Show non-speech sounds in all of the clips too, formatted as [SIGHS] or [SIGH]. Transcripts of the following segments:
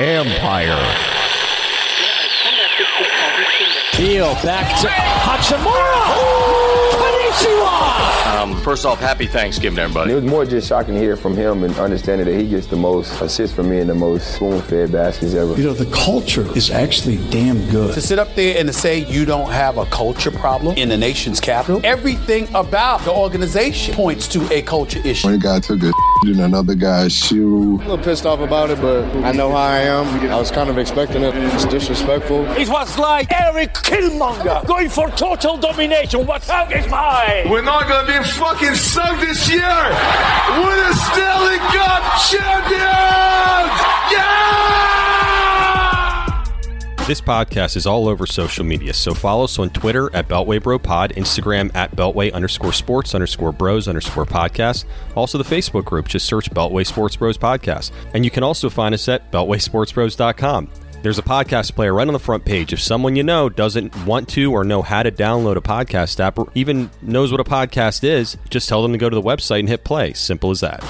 Ampire. Deal back to Hachimura. Konnichiwa. Um, first off, happy Thanksgiving, everybody. It was more just shocking to hear from him and understanding that he gets the most assists from me and the most spoon-fed baskets ever. You know, the culture is actually damn good. To sit up there and to say you don't have a culture problem in the nation's capital, everything about the organization points to a culture issue. One guy took a [LAUGHS] in another guy's shoe. A little pissed off about it, but I know how I am. I was kind of expecting it. It's disrespectful. It was like Eric Killmonger going for total domination. What's up is mine. We're not gonna be fucking sunk this year. We're the Stanley Cup champions. Yeah! This podcast is all over social media, so follow us on Twitter at Beltway Bro Pod, Instagram at Beltway underscore sports underscore bros underscore podcast. Also, the Facebook group, just search Beltway Sports Bros Podcast. And you can also find us at BeltwaySportsBros.com. There's a podcast player right on the front page. If someone you know doesn't want to or know how to download a podcast app or even knows what a podcast is, just tell them to go to the website and hit play. Simple as that.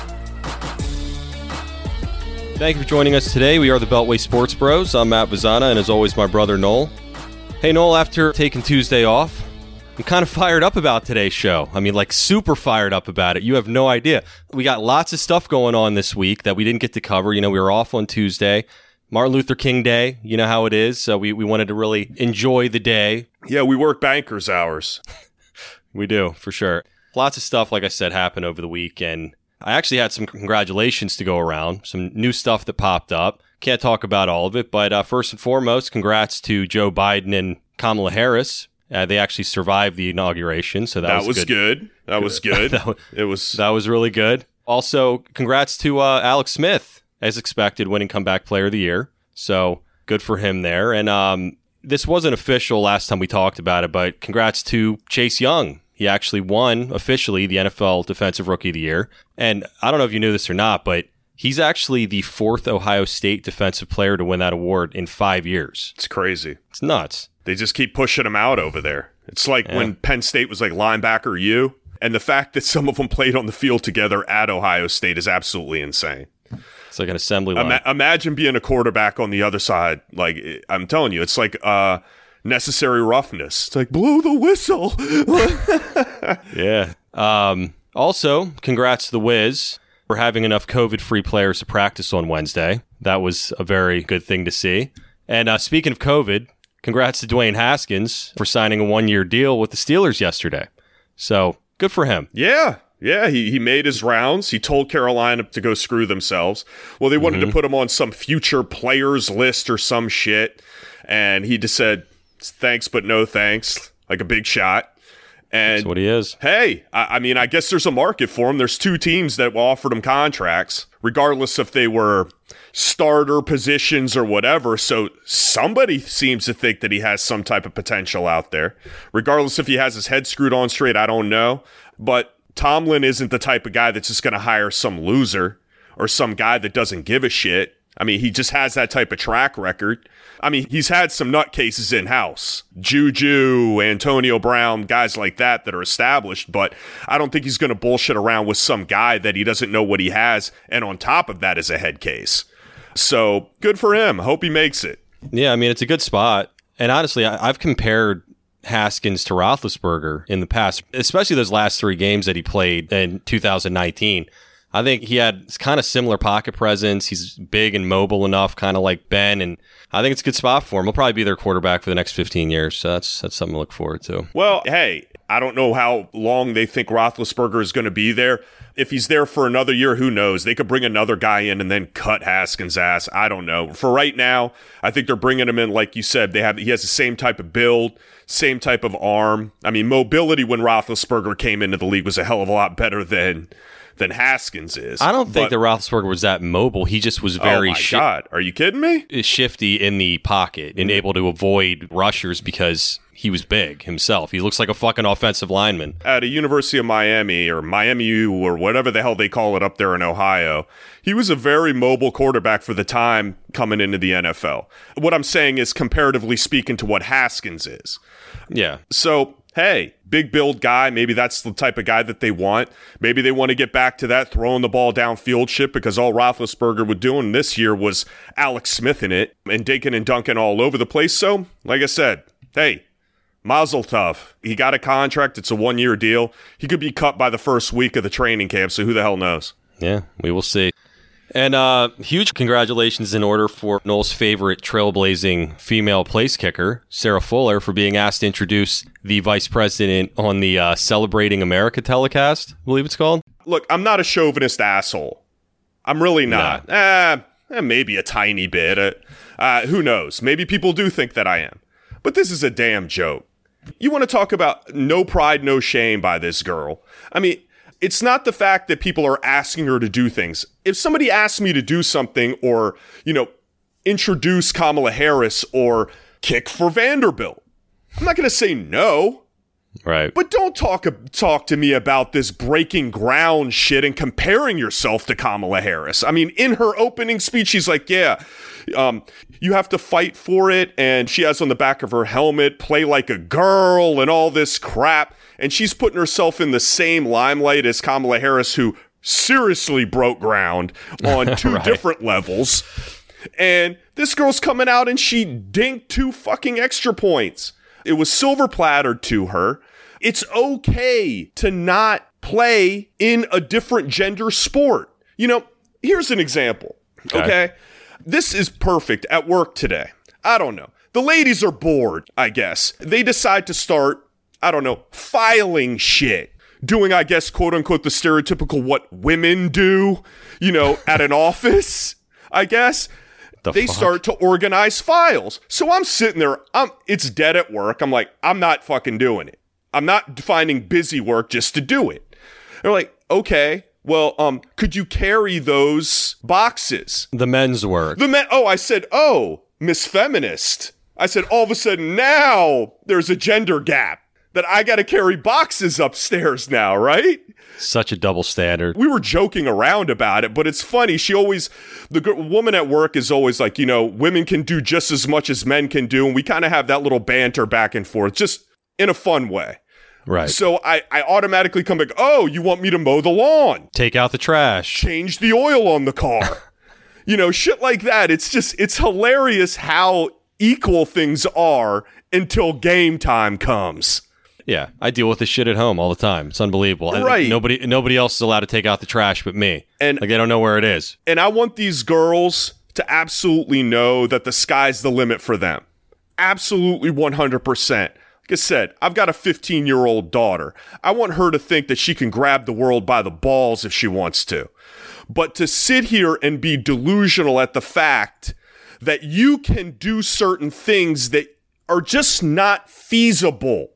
Thank you for joining us today. We are the Beltway Sports Bros. I'm Matt Vazana, and as always, my brother Noel. Hey, Noel, after taking Tuesday off, I'm kind of fired up about today's show. I mean, like super fired up about it. You have no idea. We got lots of stuff going on this week that we didn't get to cover. You know, we were off on Tuesday. Martin Luther King Day, you know how it is. So we, we wanted to really enjoy the day. Yeah, we work bankers hours. [LAUGHS] We do, for sure. Lots of stuff, like I said, happened over the week. And I actually had some congratulations to go around, some new stuff that popped up. Can't talk about all of it, but uh, first and foremost, congrats to Joe Biden and Kamala Harris. Uh, they actually survived the inauguration, so that, That, was, was, good. good. That was [LAUGHS] good. That wa- it was. That was really good. Also, congrats to uh, Alex Smith, as expected, winning Comeback Player of the Year. So good for him there. And um, this wasn't official last time we talked about it, but congrats to Chase Young. He actually won officially the NFL Defensive Rookie of the Year. And I don't know if you knew this or not, but he's actually the fourth Ohio State defensive player to win that award in five years. It's crazy. It's nuts. They just keep pushing him out over there. It's like Yeah. when Penn State was like linebacker you, and the fact that some of them played on the field together at Ohio State is absolutely insane. Like an assembly line. Ima- imagine being a quarterback on the other side. Like I'm telling you, it's like uh, necessary roughness. It's like blow the whistle. [LAUGHS] Yeah. Um, also, congrats to the Wiz for having enough COVID free players to practice on Wednesday. That was a very good thing to see. And uh, speaking of COVID, congrats to Dwayne Haskins for signing a one year deal with the Steelers yesterday. So good for him. Yeah. Yeah, he, he made his rounds. He told Carolina to go screw themselves. Well, they wanted Mm-hmm. to put him on some future players list or some shit. And he just said, thanks, but no thanks, like a big shot. And That's what he is. hey, I, I mean, I guess there's a market for him. There's two teams that offered him contracts, regardless if they were starter positions or whatever. So somebody seems to think that he has some type of potential out there. Regardless if he has his head screwed on straight, I don't know. But Tomlin isn't the type of guy that's just going to hire some loser or some guy that doesn't give a shit. I mean, he just has that type of track record. I mean, he's had some nutcases in house. Juju, Antonio Brown, guys like that that are established, but I don't think he's going to bullshit around with some guy that he doesn't know what he has. And on top of that is a head case. So good for him. Hope he makes it. Yeah, I mean, it's a good spot. And honestly, I, I've compared Haskins to Roethlisberger in the past, especially those last three games that he played in 2019. I think he had kind of similar pocket presence. He's big and mobile enough, kind of like Ben, and I think it's a good spot for him. He'll probably be their quarterback for the next 15 years, so that's that's something to look forward to. Well, hey, I don't know how long they think Roethlisberger is going to be there. If he's there for another year, who knows? They could bring another guy in and then cut Haskins' ass. I don't know. For right now, I think they're bringing him in, like you said. They have he has the same type of build, same type of arm. I mean, mobility when Roethlisberger came into the league was a hell of a lot better than than Haskins is. I don't think but, that Roethlisberger was that mobile. He just was oh very oh shi- God. Are you kidding me? shifty in the pocket and mm-hmm. able to avoid rushers because he was big himself. He looks like a fucking offensive lineman. At a University of Miami or Miami U or whatever the hell they call it up there in Ohio, he was a very mobile quarterback for the time coming into the NFL. What I'm saying is comparatively speaking to what Haskins is. Yeah. So, hey, big build guy. Maybe that's the type of guy that they want. Maybe they want to get back to that throwing the ball downfield shit because all Roethlisberger was doing this year was Alex Smith in it and Dakin and Duncan all over the place. So, like I said, hey, Mazel tov. He got a contract. It's a one year deal. He could be cut by the first week of the training camp, so who the hell knows? Yeah, we will see. And uh, huge congratulations in order for Noel's favorite trailblazing female place kicker, Sarah Fuller, for being asked to introduce the vice president on the uh, Celebrating America telecast, I believe it's called. Look, I'm not a chauvinist asshole. I'm really not. No. Eh, eh, maybe a tiny bit. Uh, uh, who knows? Maybe people do think that I am. But this is a damn joke. You want to talk about no pride, no shame by this girl. I mean, it's not the fact that people are asking her to do things. If somebody asks me to do something or, you know, introduce Kamala Harris or kick for Vanderbilt, I'm not going to say no. Right. But don't talk talk to me about this breaking ground shit and comparing yourself to Kamala Harris. I mean, in her opening speech, she's like, "Yeah, um, you have to fight for it," and she has on the back of her helmet, "Play like a girl," and all this crap. And she's putting herself in the same limelight as Kamala Harris, who seriously broke ground [LAUGHS] on two right. different levels. And this girl's coming out and she dinked two fucking extra points. It was silver plattered to her. It's okay to not play in a different gender sport. You know, here's an example. Okay. okay. This is perfect at work today. I don't know. The ladies are bored, I guess. They decide to start, I don't know, filing shit. Doing, I guess, quote unquote, the stereotypical what women do, you know, [LAUGHS] at an office, I guess the they fuck? start to organize files. So I'm sitting there, I'm it's dead at work. I'm like, I'm not fucking doing it. I'm not finding busy work just to do it. They're like, okay, well, um, could you carry those boxes? The men's work. The men. Oh, I said, oh, Miss Feminist. I said, all of a sudden now there's a gender gap that I got to carry boxes upstairs now, right? Such a double standard. We were joking around about it, but it's funny. She always, the g- woman at work is always like, you know, women can do just as much as men can do. And we kind of have that little banter back and forth, just in a fun way. Right. So I, I automatically come back, oh, you want me to mow the lawn? Take out the trash. Change the oil on the car. [LAUGHS] you know, shit like that. It's just, it's hilarious how equal things are until game time comes. Yeah, I deal with this shit at home all the time. It's unbelievable. Right. nobody nobody else is allowed to take out the trash but me. And like they don't know where it is. And I want these girls to absolutely know that the sky's the limit for them. Absolutely 100%. Like I said, I've got a 15 year old daughter. I want her to think that she can grab the world by the balls if she wants to. But to sit here and be delusional at the fact that you can do certain things that are just not feasible.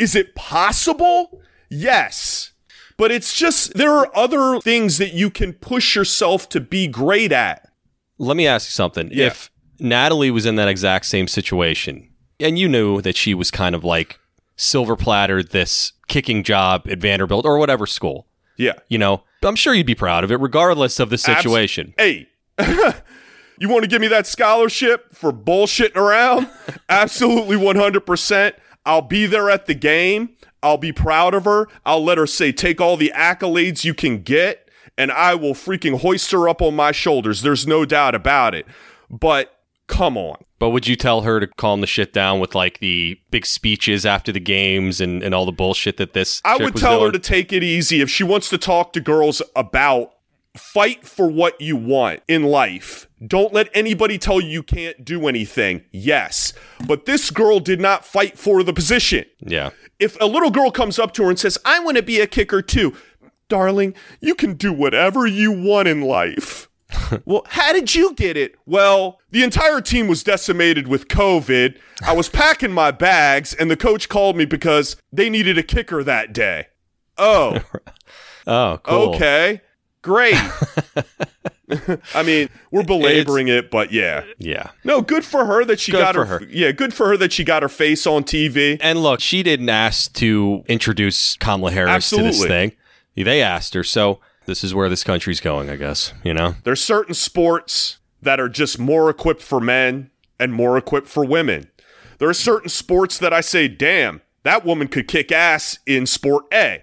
Is it possible? Yes. But it's just, there are other things that you can push yourself to be great at. Let me ask you something. Yeah. If Natalie was in that exact same situation, and you knew that she was kind of like silver plattered this kicking job at Vanderbilt or whatever school, Yeah. you know, I'm sure you'd be proud of it regardless of the situation. Hey, [LAUGHS] you want to give me that scholarship for bullshitting around? [LAUGHS] Absolutely 100%. I'll be there at the game. I'll be proud of her. I'll let her say, take all the accolades you can get, and I will freaking hoist her up on my shoulders. There's no doubt about it. But come on. But would you tell her to calm the shit down with like the big speeches after the games and, and all the bullshit that this I would tell her to take it easy. If she wants to talk to girls about fight for what you want in life, don't let anybody tell you you can't do anything. Yes. But this girl did not fight for the position. Yeah. If a little girl comes up to her and says, I want to be a kicker too, darling, you can do whatever you want in life. [LAUGHS] well, how did you get it? Well, the entire team was decimated with COVID. I was packing my bags, and the coach called me because they needed a kicker that day. Oh. [LAUGHS] Oh, cool. Okay, great. [LAUGHS] I mean, we're belaboring it, but yeah, Yeah. no, good for her that she Good got her, her. Yeah, good for her that she got her face on TV. And look, she didn't ask to introduce Kamala Harris to this thing. They asked her. So this is where this country's going, I guess. You know? There's certain sports that are just more equipped for men and more equipped for women. There are certain sports that I say, damn, that woman could kick ass in sport A.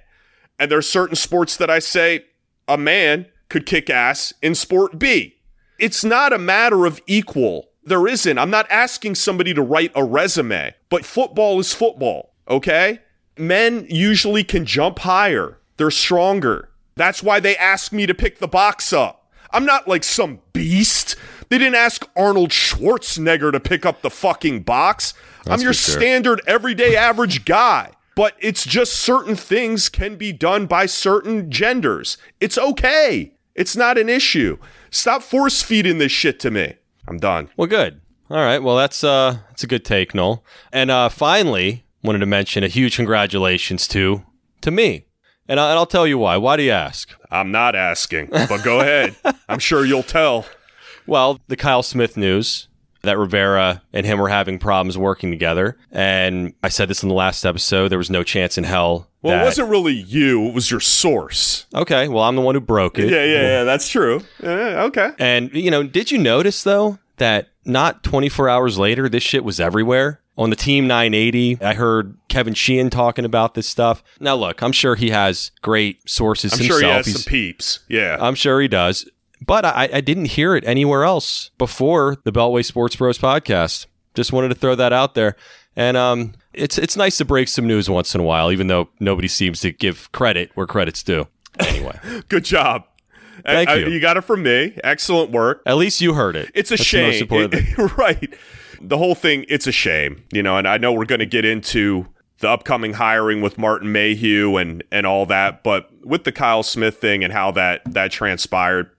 And there are certain sports that I say, a man could kick ass in sport B. It's not a matter of equal. There isn't. I'm not asking somebody to write a resume, but football is football, okay? Men usually can jump higher, they're stronger. That's why they ask me to pick the box up. I'm not like some beast. They didn't ask Arnold Schwarzenegger to pick up the fucking box. I'm your sure. standard everyday average guy. But it's just certain things can be done by certain genders. It's okay. It's not an issue. Stop force feeding this shit to me. I'm done. Well, good. All right. Well, that's uh, that's a good take, Noel. And uh, finally, wanted to mention a huge congratulations to to me, and, I, and I'll tell you why. Why do you ask? I'm not asking, but go ahead. [LAUGHS] I'm sure you'll tell. Well, the Kyle Smith news that Rivera and him were having problems working together, and I said this in the last episode. There was no chance in hell. Well, that- it wasn't really you, it was your source. Okay. Well, I'm the one who broke it. Yeah, yeah, yeah, that's true. Yeah, okay. And you know, did you notice though that not 24 hours later, this shit was everywhere on the Team 980? I heard Kevin Sheehan talking about this stuff. Now, look, I'm sure he has great sources I'm himself. sure he has He's- some peeps. Yeah. I'm sure he does. But I, I didn't hear it anywhere else before the Beltway Sports Bros podcast. Just wanted to throw that out there. And um, it's it's nice to break some news once in a while, even though nobody seems to give credit where credit's due. Anyway, [LAUGHS] Good job. Thank I- I- you. you got it from me. Excellent work. at least you heard it. It's a That's shame. It- [LAUGHS] right. The whole thing, it's a shame. You know, and I know we're going to get into the upcoming hiring with Martin Mayhew and and all that, but with the Kyle Smith thing and how that that transpired,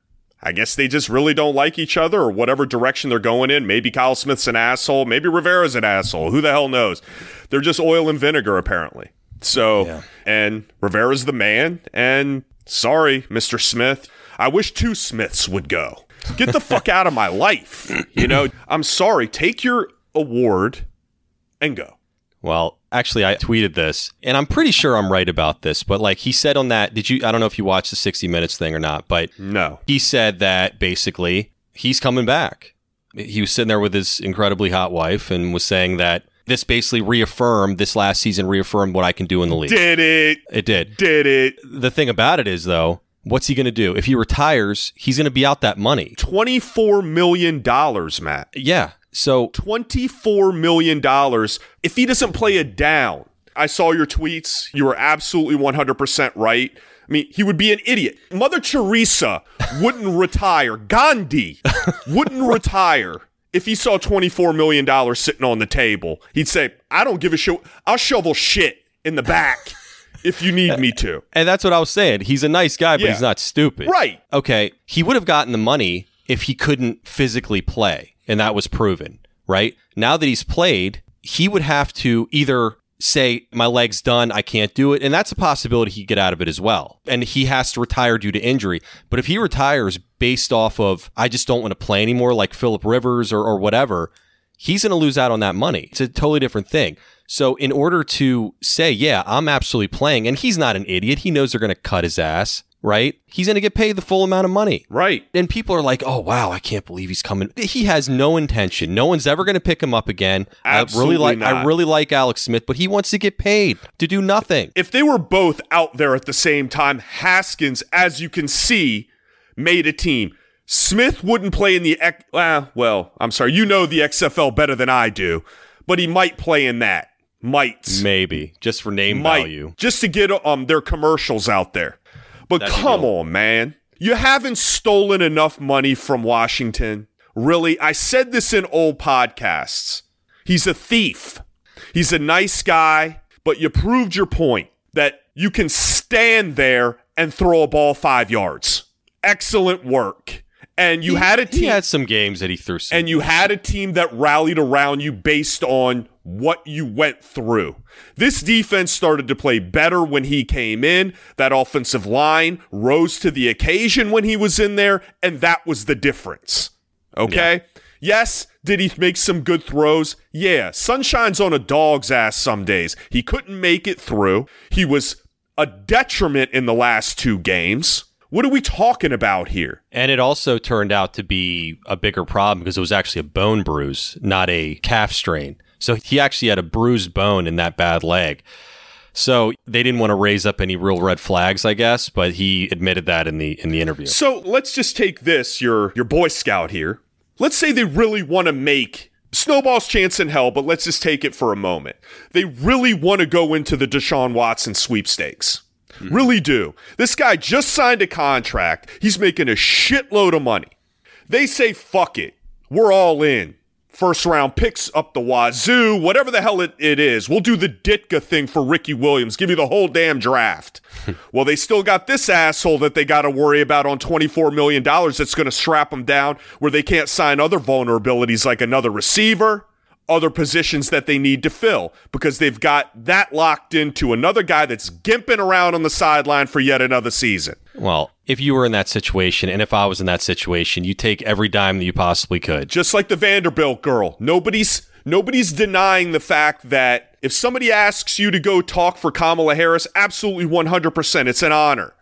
I guess they just really don't like each other or whatever direction they're going in. Maybe Kyle Smith's an asshole, maybe Rivera's an asshole. Who the hell knows? They're just oil and vinegar apparently. So, and Rivera's the man and sorry, Mr. Smith. I wish two Smiths would go. Get the fuck out of my life. You know, I'm sorry. Take your award and go. Well, actually, I tweeted this, and I'm pretty sure I'm right about this. But like he said on that, did you? I don't know if you watched the 60 Minutes thing or not, but No. he said that basically he's coming back. He was sitting there with his incredibly hot wife and was saying that this basically reaffirmed this last season reaffirmed what I can do in the league. Did it. It did. Did it. The thing about it is though, what's he going to do if he retires? He's going to be out that money. $24 million, Matt. Yeah. So $24 million if he doesn't play it down. I saw your tweets. You were absolutely 100% right. I mean, he would be an idiot. Mother Teresa [LAUGHS] wouldn't retire. Gandhi [LAUGHS] wouldn't retire if he saw $24 million sitting on the table. He'd say, I don't give a shit. I'll shovel shit in the back if you need me to. [LAUGHS] And that's what I was saying. He's a nice guy, but Yeah. he's not stupid. Right. Okay. He would have gotten the money if he couldn't physically play, and that was proven, right? Now that he's played, he would have to either say, My leg's done, I can't do it. And that's a possibility he could get out of it as well. And he has to retire due to injury. But if he retires based off of, I just don't want to play anymore, like Philip Rivers or, or whatever, he's going to lose out on that money. It's a totally different thing. So, in order to say, yeah, I'm absolutely playing, and he's not an idiot, he knows they're going to cut his ass, right? He's going to get paid the full amount of money. Right. And people are like, oh, wow, I can't believe he's coming. He has no intention. No one's ever going to pick him up again. I Absolutely really like I really like Alex Smith, but he wants to get paid to do nothing. If they were both out there at the same time, Haskins, as you can see, made a team. Smith wouldn't play in the X- uh, well, I'm sorry, you know the XFL better than I do, but he might play in that. Might. Maybe just for name might. value. Just to get um their commercials out there. But That'd come on, man. You haven't stolen enough money from Washington. Really? I said this in old podcasts. He's a thief. He's a nice guy, but you proved your point that you can stand there and throw a ball five yards. Excellent work. And you He- had a team He had some games that he threw. Some and you had a team that rallied around you based on what you went through. This defense started to play better when he came in. That offensive line rose to the occasion when he was in there, and that was the difference. Okay? Yeah. Yes, did he make some good throws? Yeah. Sunshine's on a dog's ass some days. He couldn't make it through. He was a detriment in the last two games. What are we talking about here? And it also turned out to be a bigger problem because it was actually a bone bruise, not a calf strain. So he actually had a bruised bone in that bad leg. So they didn't want to raise up any real red flags, I guess, but he admitted that in the in the interview. So let's just take this, your your boy scout here. Let's say they really want to make snowball's chance in hell, but let's just take it for a moment. They really want to go into the Deshaun Watson sweepstakes. Mm-hmm. Really do. This guy just signed a contract. He's making a shitload of money. They say, fuck it. We're all in. First round picks up the wazoo, whatever the hell it, it is. We'll do the Ditka thing for Ricky Williams, give you the whole damn draft. [LAUGHS] well, they still got this asshole that they got to worry about on $24 million that's going to strap them down where they can't sign other vulnerabilities like another receiver other positions that they need to fill because they've got that locked into another guy that's gimping around on the sideline for yet another season. Well, if you were in that situation and if I was in that situation, you take every dime that you possibly could. Just like the Vanderbilt girl. Nobody's nobody's denying the fact that if somebody asks you to go talk for Kamala Harris, absolutely 100% it's an honor.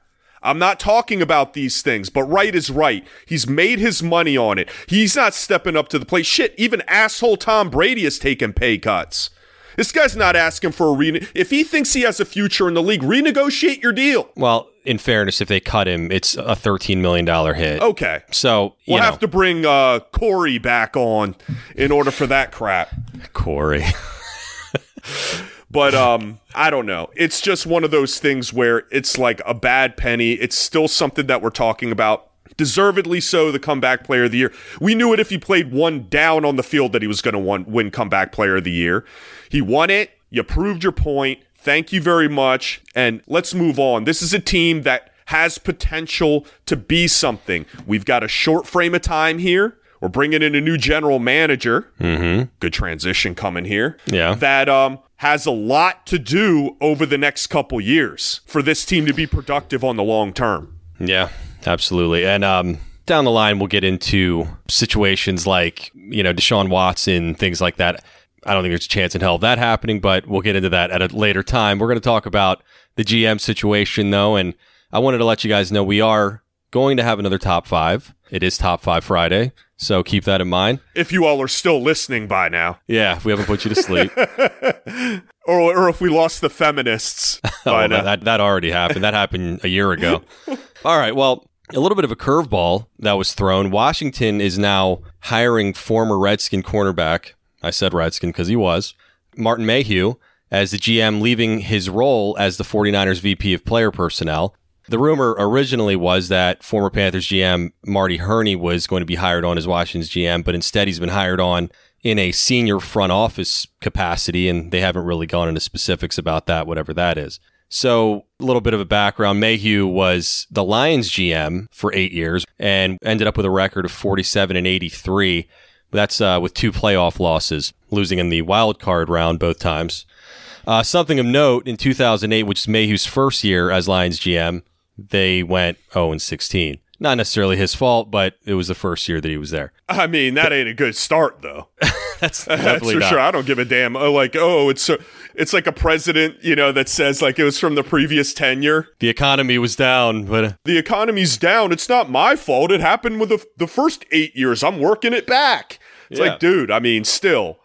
I'm not talking about these things, but right is right. He's made his money on it. He's not stepping up to the plate. Shit, even asshole Tom Brady has taken pay cuts. This guy's not asking for a rene. If he thinks he has a future in the league, renegotiate your deal. Well, in fairness, if they cut him, it's a $13 million hit. Okay. So, we'll know. have to bring uh, Corey back on in order for that crap. Corey. [LAUGHS] But um, I don't know. It's just one of those things where it's like a bad penny. It's still something that we're talking about. Deservedly so, the comeback player of the year. We knew it if he played one down on the field that he was going to win comeback player of the year. He won it. You proved your point. Thank you very much. And let's move on. This is a team that has potential to be something. We've got a short frame of time here. We're bringing in a new general manager. Mm-hmm. Good transition coming here. Yeah. That um has a lot to do over the next couple years for this team to be productive on the long term. Yeah, absolutely. And um, down the line, we'll get into situations like, you know, Deshaun Watson, things like that. I don't think there's a chance in hell of that happening, but we'll get into that at a later time. We're going to talk about the GM situation, though. And I wanted to let you guys know we are going to have another top five. It is Top Five Friday. So keep that in mind. If you all are still listening by now. Yeah, if we haven't put you to sleep. [LAUGHS] or, or if we lost the feminists. [LAUGHS] oh, that, that already happened. That happened a year ago. [LAUGHS] all right. Well, a little bit of a curveball that was thrown. Washington is now hiring former Redskin cornerback. I said Redskin because he was. Martin Mayhew as the GM, leaving his role as the 49ers VP of player personnel. The rumor originally was that former Panthers GM Marty Hurney was going to be hired on as Washington's GM, but instead he's been hired on in a senior front office capacity, and they haven't really gone into specifics about that, whatever that is. So, a little bit of a background Mayhew was the Lions GM for eight years and ended up with a record of 47 and 83. That's uh, with two playoff losses, losing in the wild card round both times. Uh, something of note in 2008, which is Mayhew's first year as Lions GM, they went 0 and 16. Not necessarily his fault, but it was the first year that he was there. I mean, that ain't a good start, though. [LAUGHS] that's, [LAUGHS] that's for not. sure. I don't give a damn. Oh, like, oh, it's it's like a president, you know, that says like it was from the previous tenure. The economy was down, but uh, the economy's down. It's not my fault. It happened with the, the first eight years. I'm working it back. It's yeah. like, dude. I mean, still.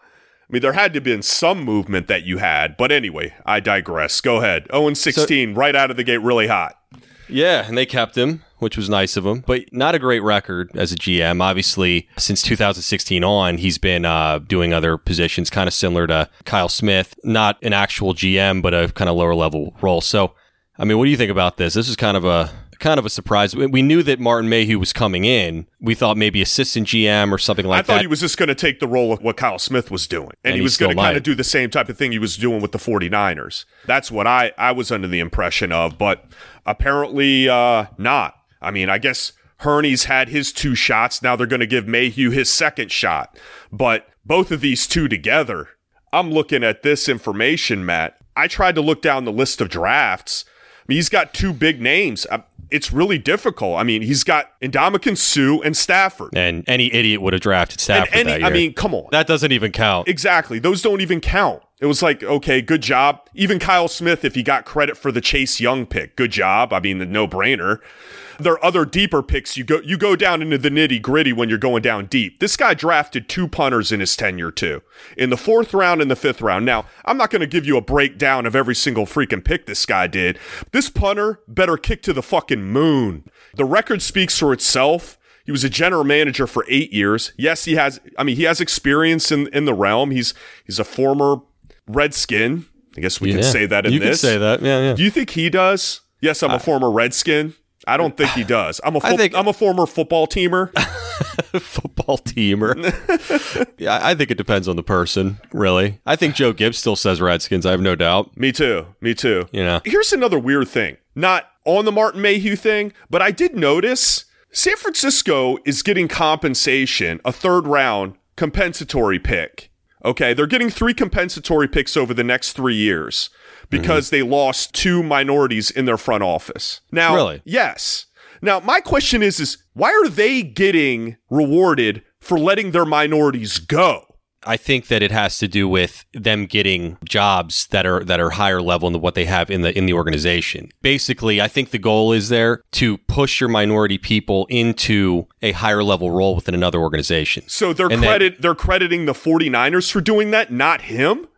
I mean, there had to have been some movement that you had, but anyway, I digress. Go ahead. 0 and 16, so, right out of the gate, really hot. Yeah, and they kept him, which was nice of him, but not a great record as a GM. Obviously, since 2016 on, he's been uh, doing other positions, kind of similar to Kyle Smith, not an actual GM, but a kind of lower level role. So, I mean, what do you think about this? This is kind of a kind of a surprise. We knew that Martin Mayhew was coming in. We thought maybe assistant GM or something like that. I thought that. he was just going to take the role of what Kyle Smith was doing. And, and he was going to kind of do the same type of thing he was doing with the 49ers. That's what I, I was under the impression of, but apparently uh, not. I mean, I guess Hurney's had his two shots. Now they're going to give Mayhew his second shot. But both of these two together, I'm looking at this information, Matt. I tried to look down the list of drafts. I mean, he's got two big names. Uh, It's really difficult. I mean, he's got Ndamukong Suh and Stafford. And any idiot would have drafted Stafford and that any, year. I mean, come on. that doesn't even count. Exactly. Those don't even count. It was like, okay, good job. Even Kyle Smith, if he got credit for the Chase Young pick, good job. I mean, the no brainer. There are other deeper picks. You go you go down into the nitty gritty when you're going down deep. This guy drafted two punters in his tenure too, in the fourth round and the fifth round. Now, I'm not going to give you a breakdown of every single freaking pick this guy did. This punter better kick to the fucking moon. The record speaks for itself. He was a general manager for eight years. Yes, he has. I mean, he has experience in in the realm. He's he's a former Redskin. I guess we can say that in You can this. say that. Yeah, yeah. Do you think he does? Yes, I'm a former Redskin. I don't think he does. I'm a fo- think- I'm a former football teamer. [LAUGHS] Football teamer. [LAUGHS] yeah, I think it depends on the person, really. I think Joe Gibbs still says Redskins. I have no doubt. Me too. Me too. You know. Here's another weird thing. Not on the Martin Mayhew thing, but I did notice San Francisco is getting compensation, a third round compensatory pick. Okay, they're getting three compensatory picks over the next three years because they lost two minorities in their front office. Now, Really? yes. Now, my question is, is why are they getting rewarded for letting their minorities go? I think that it has to do with them getting jobs that are that are higher level than what they have in the in the organization. Basically, I think the goal is there to push your minority people into a higher level role within another organization. So they're And then- credit they're crediting the 49ers for doing that, not him.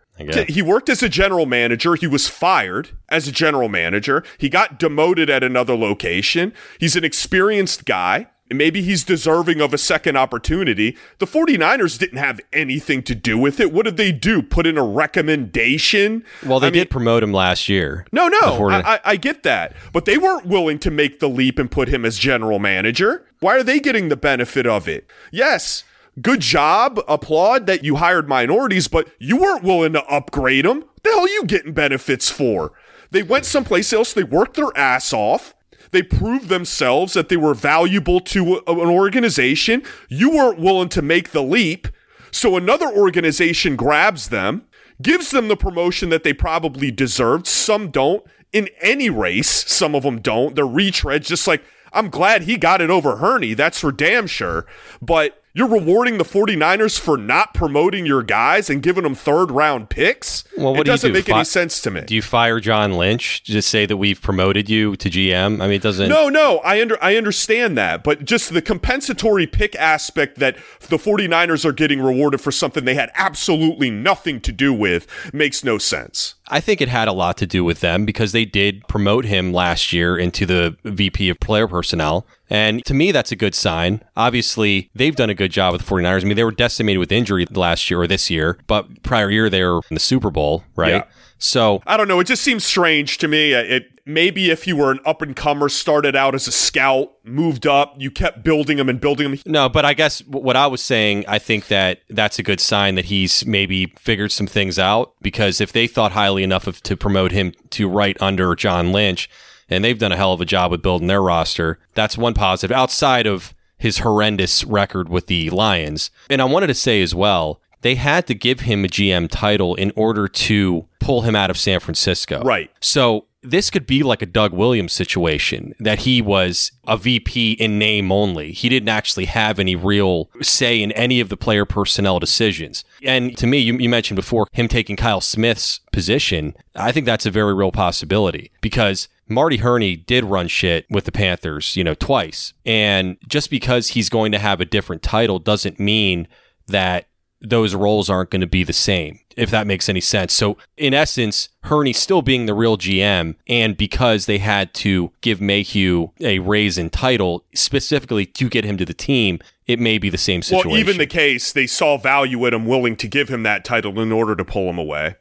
He worked as a general manager. He was fired as a general manager. He got demoted at another location. He's an experienced guy. And maybe he's deserving of a second opportunity. The 49ers didn't have anything to do with it. What did they do? Put in a recommendation? Well, they I mean- did promote him last year. no, no, I, I, I get that. But they weren't willing to make the leap and put him as general manager. Why are they getting the benefit of it? Yes, good job, applaud that you hired minorities, but you weren't willing to upgrade them. What the hell are you getting benefits for? They went someplace else, they worked their ass off. They proved themselves that they were valuable to an organization. You weren't willing to make the leap. So another organization grabs them, gives them the promotion that they probably deserved. Some don't. In any race, some of them don't. They're retreads, just like I'm glad he got it over Hurney. That's for damn sure. But you're rewarding the 49ers for not promoting your guys and giving them third round picks? Well, what it do doesn't do? make Fi- any sense to me. Do you fire John Lynch? Just say that we've promoted you to GM? I mean, it doesn't. No, no, I under I understand that, but just the compensatory pick aspect that the 49ers are getting rewarded for something they had absolutely nothing to do with makes no sense. I think it had a lot to do with them because they did promote him last year into the VP of player personnel. And to me, that's a good sign. Obviously, they've done a good job with the 49ers. I mean, they were decimated with injury last year or this year, but prior year they were in the Super Bowl, right? Yeah. So I don't know, it just seems strange to me. Uh, it maybe if you were an up and comer, started out as a scout, moved up, you kept building them and building them. No, but I guess what I was saying, I think that that's a good sign that he's maybe figured some things out because if they thought highly enough of to promote him to right under John Lynch, and they've done a hell of a job with building their roster, that's one positive outside of his horrendous record with the Lions. And I wanted to say as well, they had to give him a GM title in order to pull him out of San Francisco. Right. So this could be like a Doug Williams situation that he was a VP in name only. He didn't actually have any real say in any of the player personnel decisions. And to me, you, you mentioned before him taking Kyle Smith's position. I think that's a very real possibility because Marty Hurney did run shit with the Panthers, you know, twice. And just because he's going to have a different title doesn't mean that those roles aren't going to be the same, if that makes any sense. So, in essence, Hurney still being the real GM, and because they had to give Mayhew a raise in title specifically to get him to the team, it may be the same situation. Well, even the case, they saw value in him, willing to give him that title in order to pull him away.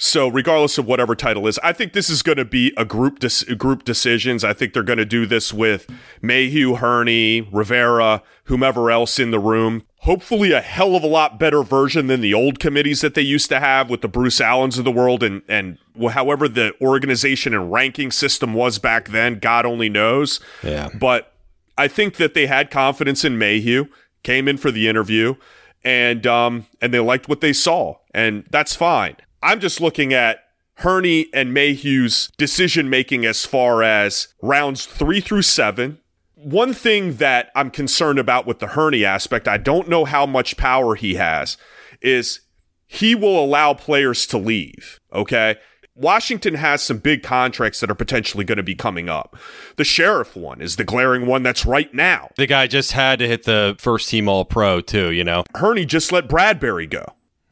So, regardless of whatever title is, I think this is going to be a group dis- group decisions. I think they're going to do this with Mayhew, Hurney, Rivera, whomever else in the room. Hopefully, a hell of a lot better version than the old committees that they used to have with the Bruce Allens of the world, and and however the organization and ranking system was back then. God only knows. Yeah. But I think that they had confidence in Mayhew. Came in for the interview and um and they liked what they saw and that's fine. I'm just looking at Hurney and Mayhew's decision making as far as rounds three through seven. One thing that I'm concerned about with the Hurney aspect, I don't know how much power he has, is he will allow players to leave. Okay. Washington has some big contracts that are potentially going to be coming up. The Scherff one is the glaring one that's right now. The guy just had to hit the first team all pro, too, you know? Hurney just let Bradbury go.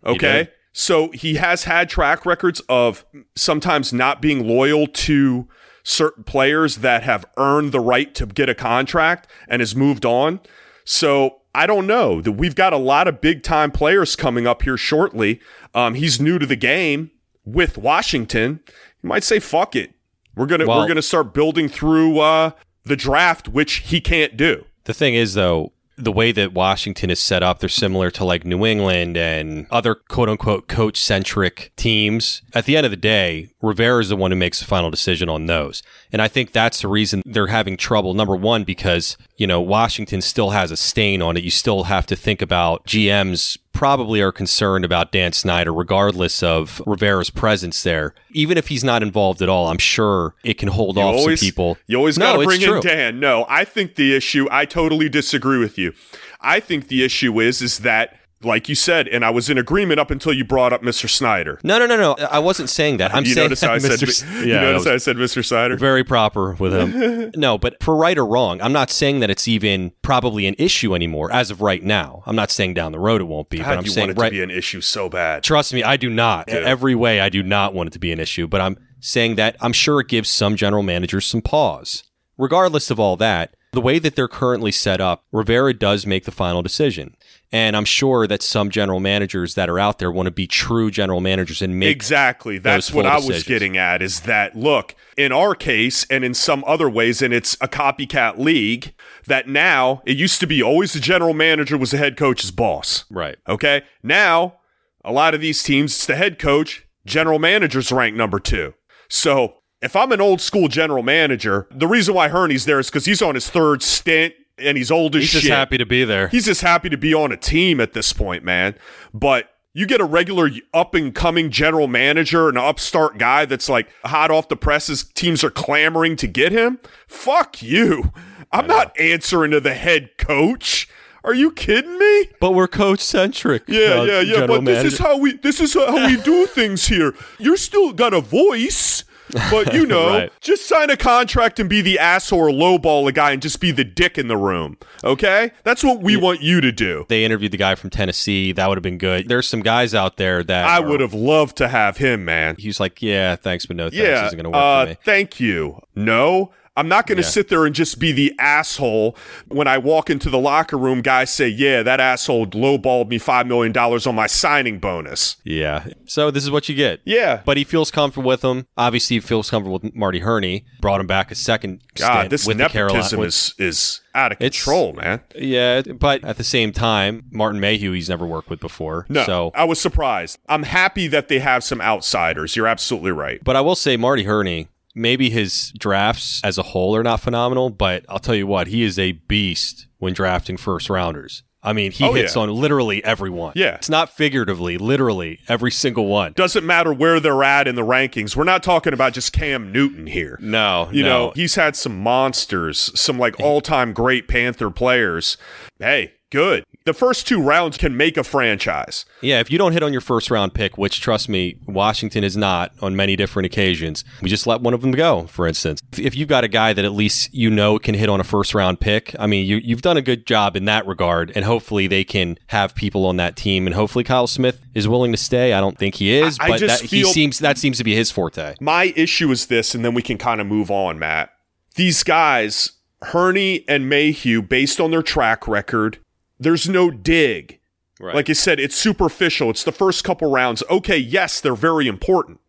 Okay. So he has had track records of sometimes not being loyal to certain players that have earned the right to get a contract and has moved on. So I don't know that we've got a lot of big time players coming up here shortly. Um, he's new to the game with Washington. He might say, fuck it. We're going to, Well- we're to start building through, uh, the draft, which he can't do. The thing is, though, the way that Washington is set up, they're similar to like New England and other quote unquote coach centric teams. At the end of the day, Rivera is the one who makes the final decision on those. And I think that's the reason they're having trouble. Number one, because, you know, Washington still has a stain on it. You still have to think about GMs probably are concerned about Dan Snyder, regardless of Rivera's presence there. Even if he's not involved at all, I'm sure it can hold You off always, some people. You always No, got to bring in. Dan. No, I think the issue. I totally disagree with you. I think the issue is is that, like you said, and I was in agreement up until you brought up Mr. Snyder. No, no, no, no. I wasn't saying that. [LAUGHS] I'm you saying notice how I [LAUGHS] said Mr. S- you Yeah, notice how I said Mr. Snyder. very proper with him. [LAUGHS] no, but for right or wrong, I'm not saying that it's even probably an issue anymore as of right now. I'm not saying down the road it won't be, but I'm you saying want it right. to be an issue so bad. Trust me, I do not. Dude. Every way, I do not want it to be an issue. But I'm saying that I'm sure it gives some general managers some pause. Regardless of all that, the way that they're currently set up, Rivera does make the final decision. And I'm sure that some general managers that are out there want to be true general managers and make Exactly. That's what I was decisions. getting at is that look, in our case and in some other ways, and it's a copycat league, that now it used to be always the general manager was the head coach's boss. Right. Okay. Now, a lot of these teams, it's the head coach, general manager's ranked number two. So if I'm an old school general manager, the reason why Hurney's there is because he's on his third stint and he's old as He's shit. just happy to be there. He's just happy to be on a team at this point, man. But you get a regular up and coming general manager, an upstart guy that's like hot off the presses, teams are clamoring to get him. Fuck you. I'm not answering to the head coach. Are you kidding me? But we're coach centric. Uh, yeah, yeah, yeah. But this is how we this is how we do [LAUGHS] things here. You're still got a voice. [LAUGHS] But you know, Right. just sign a contract and be the asshole or lowball a guy and just be the dick in the room. Okay? That's what we want you to do. they interviewed the guy from Tennessee. That would have been good. There's some guys out there that I are- would have loved to have him, man. He's like, yeah, thanks, but no thanks. Yeah. Isn't going to work uh, for me. Thank you. No. I'm not going to Yeah. sit there and just be the asshole when I walk into the locker room. Guys say, "Yeah, that asshole lowballed me five million dollars on my signing bonus." Yeah. So this is what you get. Yeah, But he feels comfortable with him. Obviously, he feels comfortable with Marty Hurney. Brought him back a second. God, this with nepotism with- is is out of It's- control, man. Yeah, but at the same time, Martin Mayhew, he's never worked with before. No, So, I was surprised. I'm happy that they have some outsiders. You're absolutely right. but I will say, Marty Hurney, maybe his drafts as a whole are not phenomenal, but I'll tell you what, he is a beast when drafting first rounders. I mean, he Oh, hits yeah. on literally everyone. Yeah. It's not figuratively, literally every single one. Doesn't matter where they're at in the rankings. We're not talking about just Cam Newton here. No, You no. know, he's had some monsters, some like all time great Panther players. Hey, good. The first two rounds can make a franchise. Yeah, if you don't hit on your first round pick, which trust me, Washington is not on many different occasions, we just let one of them go, for instance. If you've got a guy that at least you know can hit on a first round pick, I mean, you, you've done a good job in that regard, and hopefully they can have people on that team, and hopefully Kyle Smith is willing to stay. I don't think he is, I- I but just that, he seems that seems to be his forte. My issue is this, and then we can kind of move on, Matt. These guys, Hurney and Mayhew, based on their track record, there's no dig. Right. Like I said, it's superficial. It's the first couple rounds. Okay, yes, they're very important.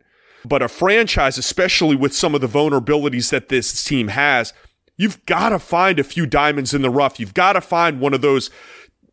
But a franchise, especially with some of the vulnerabilities that this team has, you've got to find a few diamonds in the rough. You've got to find one of those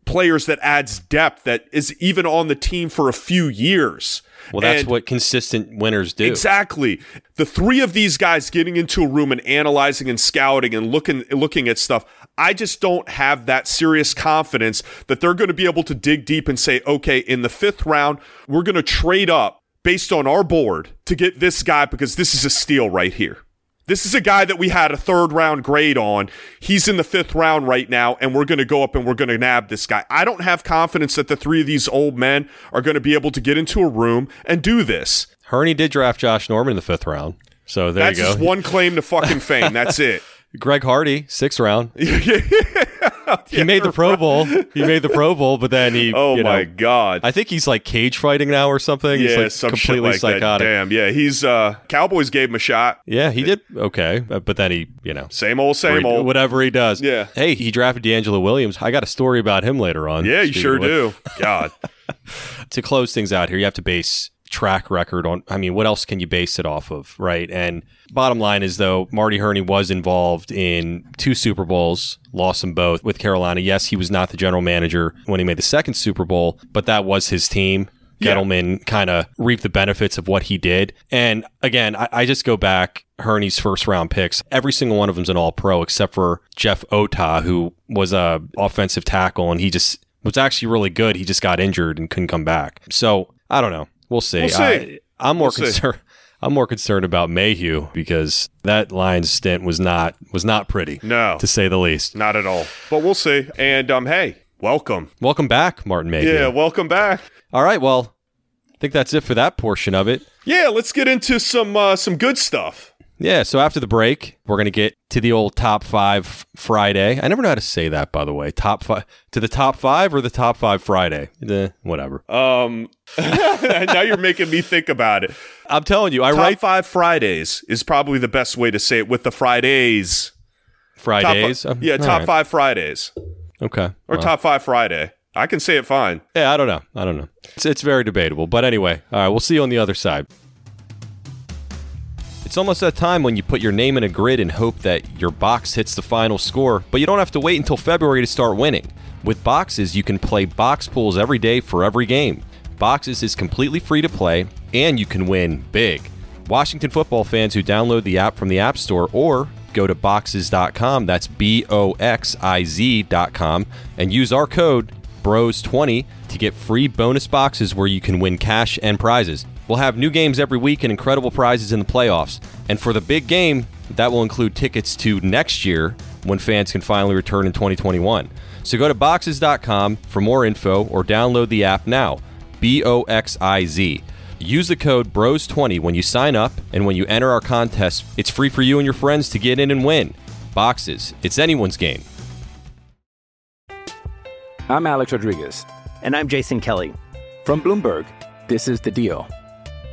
players that adds depth that is even on the team for a few years. well, that's And- what consistent winners do. Exactly. The three of these guys getting into a room and analyzing and scouting and looking looking at stuff. I just don't have that serious confidence that they're going to be able to dig deep and say, okay, in the fifth round, we're going to trade up based on our board to get this guy because this is a steal right here. This is a guy that we had a third round grade on. He's in the fifth round right now, and we're going to go up and we're going to nab this guy. I don't have confidence that the three of these old men are going to be able to get into a room and do this. Hurney did draft Josh Norman in the fifth round. So there That's you go. just one claim to fucking fame. That's it. [LAUGHS] Greg Hardy, sixth round. [LAUGHS] he made the Pro Bowl. He made the Pro Bowl, but then he. [LAUGHS] Oh you know, my god! I think he's like cage fighting now or something. he's Yeah, like some completely like psychotic. that. Damn, yeah, he's uh Cowboys gave him a shot. Yeah, he did okay, uh, but then he, you know, Same old, same he- old. whatever he does. Yeah. Hey, he drafted DeAngelo Williams. I got a story about him later on. Yeah, you sure do. [LAUGHS] God. to close things out here, you have to base track record on. I mean, what else can you base it off of, right? And bottom line is though, Marty Hurney was involved in two Super Bowls, lost them both with Carolina. Yes, he was not the general manager when he made the second Super Bowl, but that was his team. Yeah. Gettleman kind of reaped the benefits of what he did. And again, I, I just go back Hurney's first round picks. Every single one of them's an all pro except for Jeff Otah, who was a offensive tackle and he just was actually really good. He just got injured and couldn't come back. So I don't know. We'll see. We'll see. I, I'm more We'll concerned. [LAUGHS] I'm more concerned about Mayhew because that Lions stint was not was not pretty, No. to say the least. Not at all. But we'll see. And um, hey, welcome. Welcome back, Martin Mayhew. Yeah, welcome back. All right. Well, I think that's it for that portion of it. Yeah, let's get into some uh, some good stuff. Yeah, so after the break, we're going to get to the old top five Friday. I never know how to say that, by the way. Top five to the top five or the top five Friday? Eh, whatever. Um, [LAUGHS] now you're making me think about it. I'm telling you, I Top write five Fridays is probably the best way to say it with the Fridays. Top Fridays. Um, yeah, top right. five Fridays Okay. or top five Friday. I can say it fine. Yeah, I don't know. I don't know. It's, it's very debatable. But anyway, all right, we'll see you on the other side. It's almost that time when you put your name in a grid and hope that your box hits the final score, but you don't have to wait until February to start winning. With Boxiz, you can play box pools every day for every game. Boxiz is completely free to play, and you can win big. Washington football fans who download the app from the App Store or go to boxiz.com, that's B O X I Z.com, and use our code BROS20 to get free bonus boxes where you can win cash and prizes. We'll have new games every week and incredible prizes in the playoffs. And for the big game, that will include tickets to next year when fans can finally return in 2021. So go to boxiz.com for more info or download the app now. B O X I Z. Use the code BROS20 when you sign up and when you enter our contest. It's free for you and your friends to get in and win. Boxiz, it's anyone's game. I'm Alex Rodriguez. And I'm Jason Kelly. From Bloomberg, this is The Deal.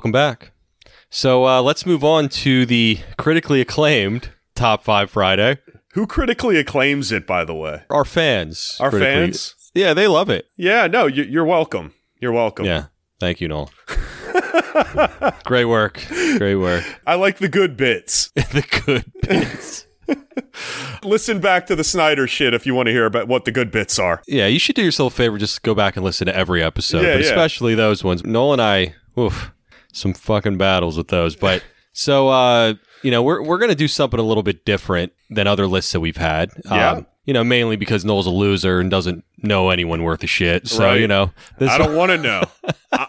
Welcome back. So uh, let's move on to the critically acclaimed Top 5 Friday. Who critically acclaims it, by the way? Our fans. Our critically- fans? Yeah, they love it. Yeah, no, you- you're welcome. You're welcome. Yeah. Thank you, Noel. [LAUGHS] Great work. Great work. I like the good bits. [LAUGHS] the good bits. [LAUGHS] Listen back to the Snyder shit if you want to hear about what the good bits are. Yeah, you should do yourself a favor. Just go back and listen to every episode, Yeah, but yeah. especially those ones. Noel and I, oof, some fucking battles with those. But [LAUGHS] so, uh, you know, we're we're gonna do something a little bit different than other lists that we've had. Um, Yeah. you know, mainly because Noel's a loser and doesn't know anyone worth a shit. So Right. you know, this I don't want to know. [LAUGHS]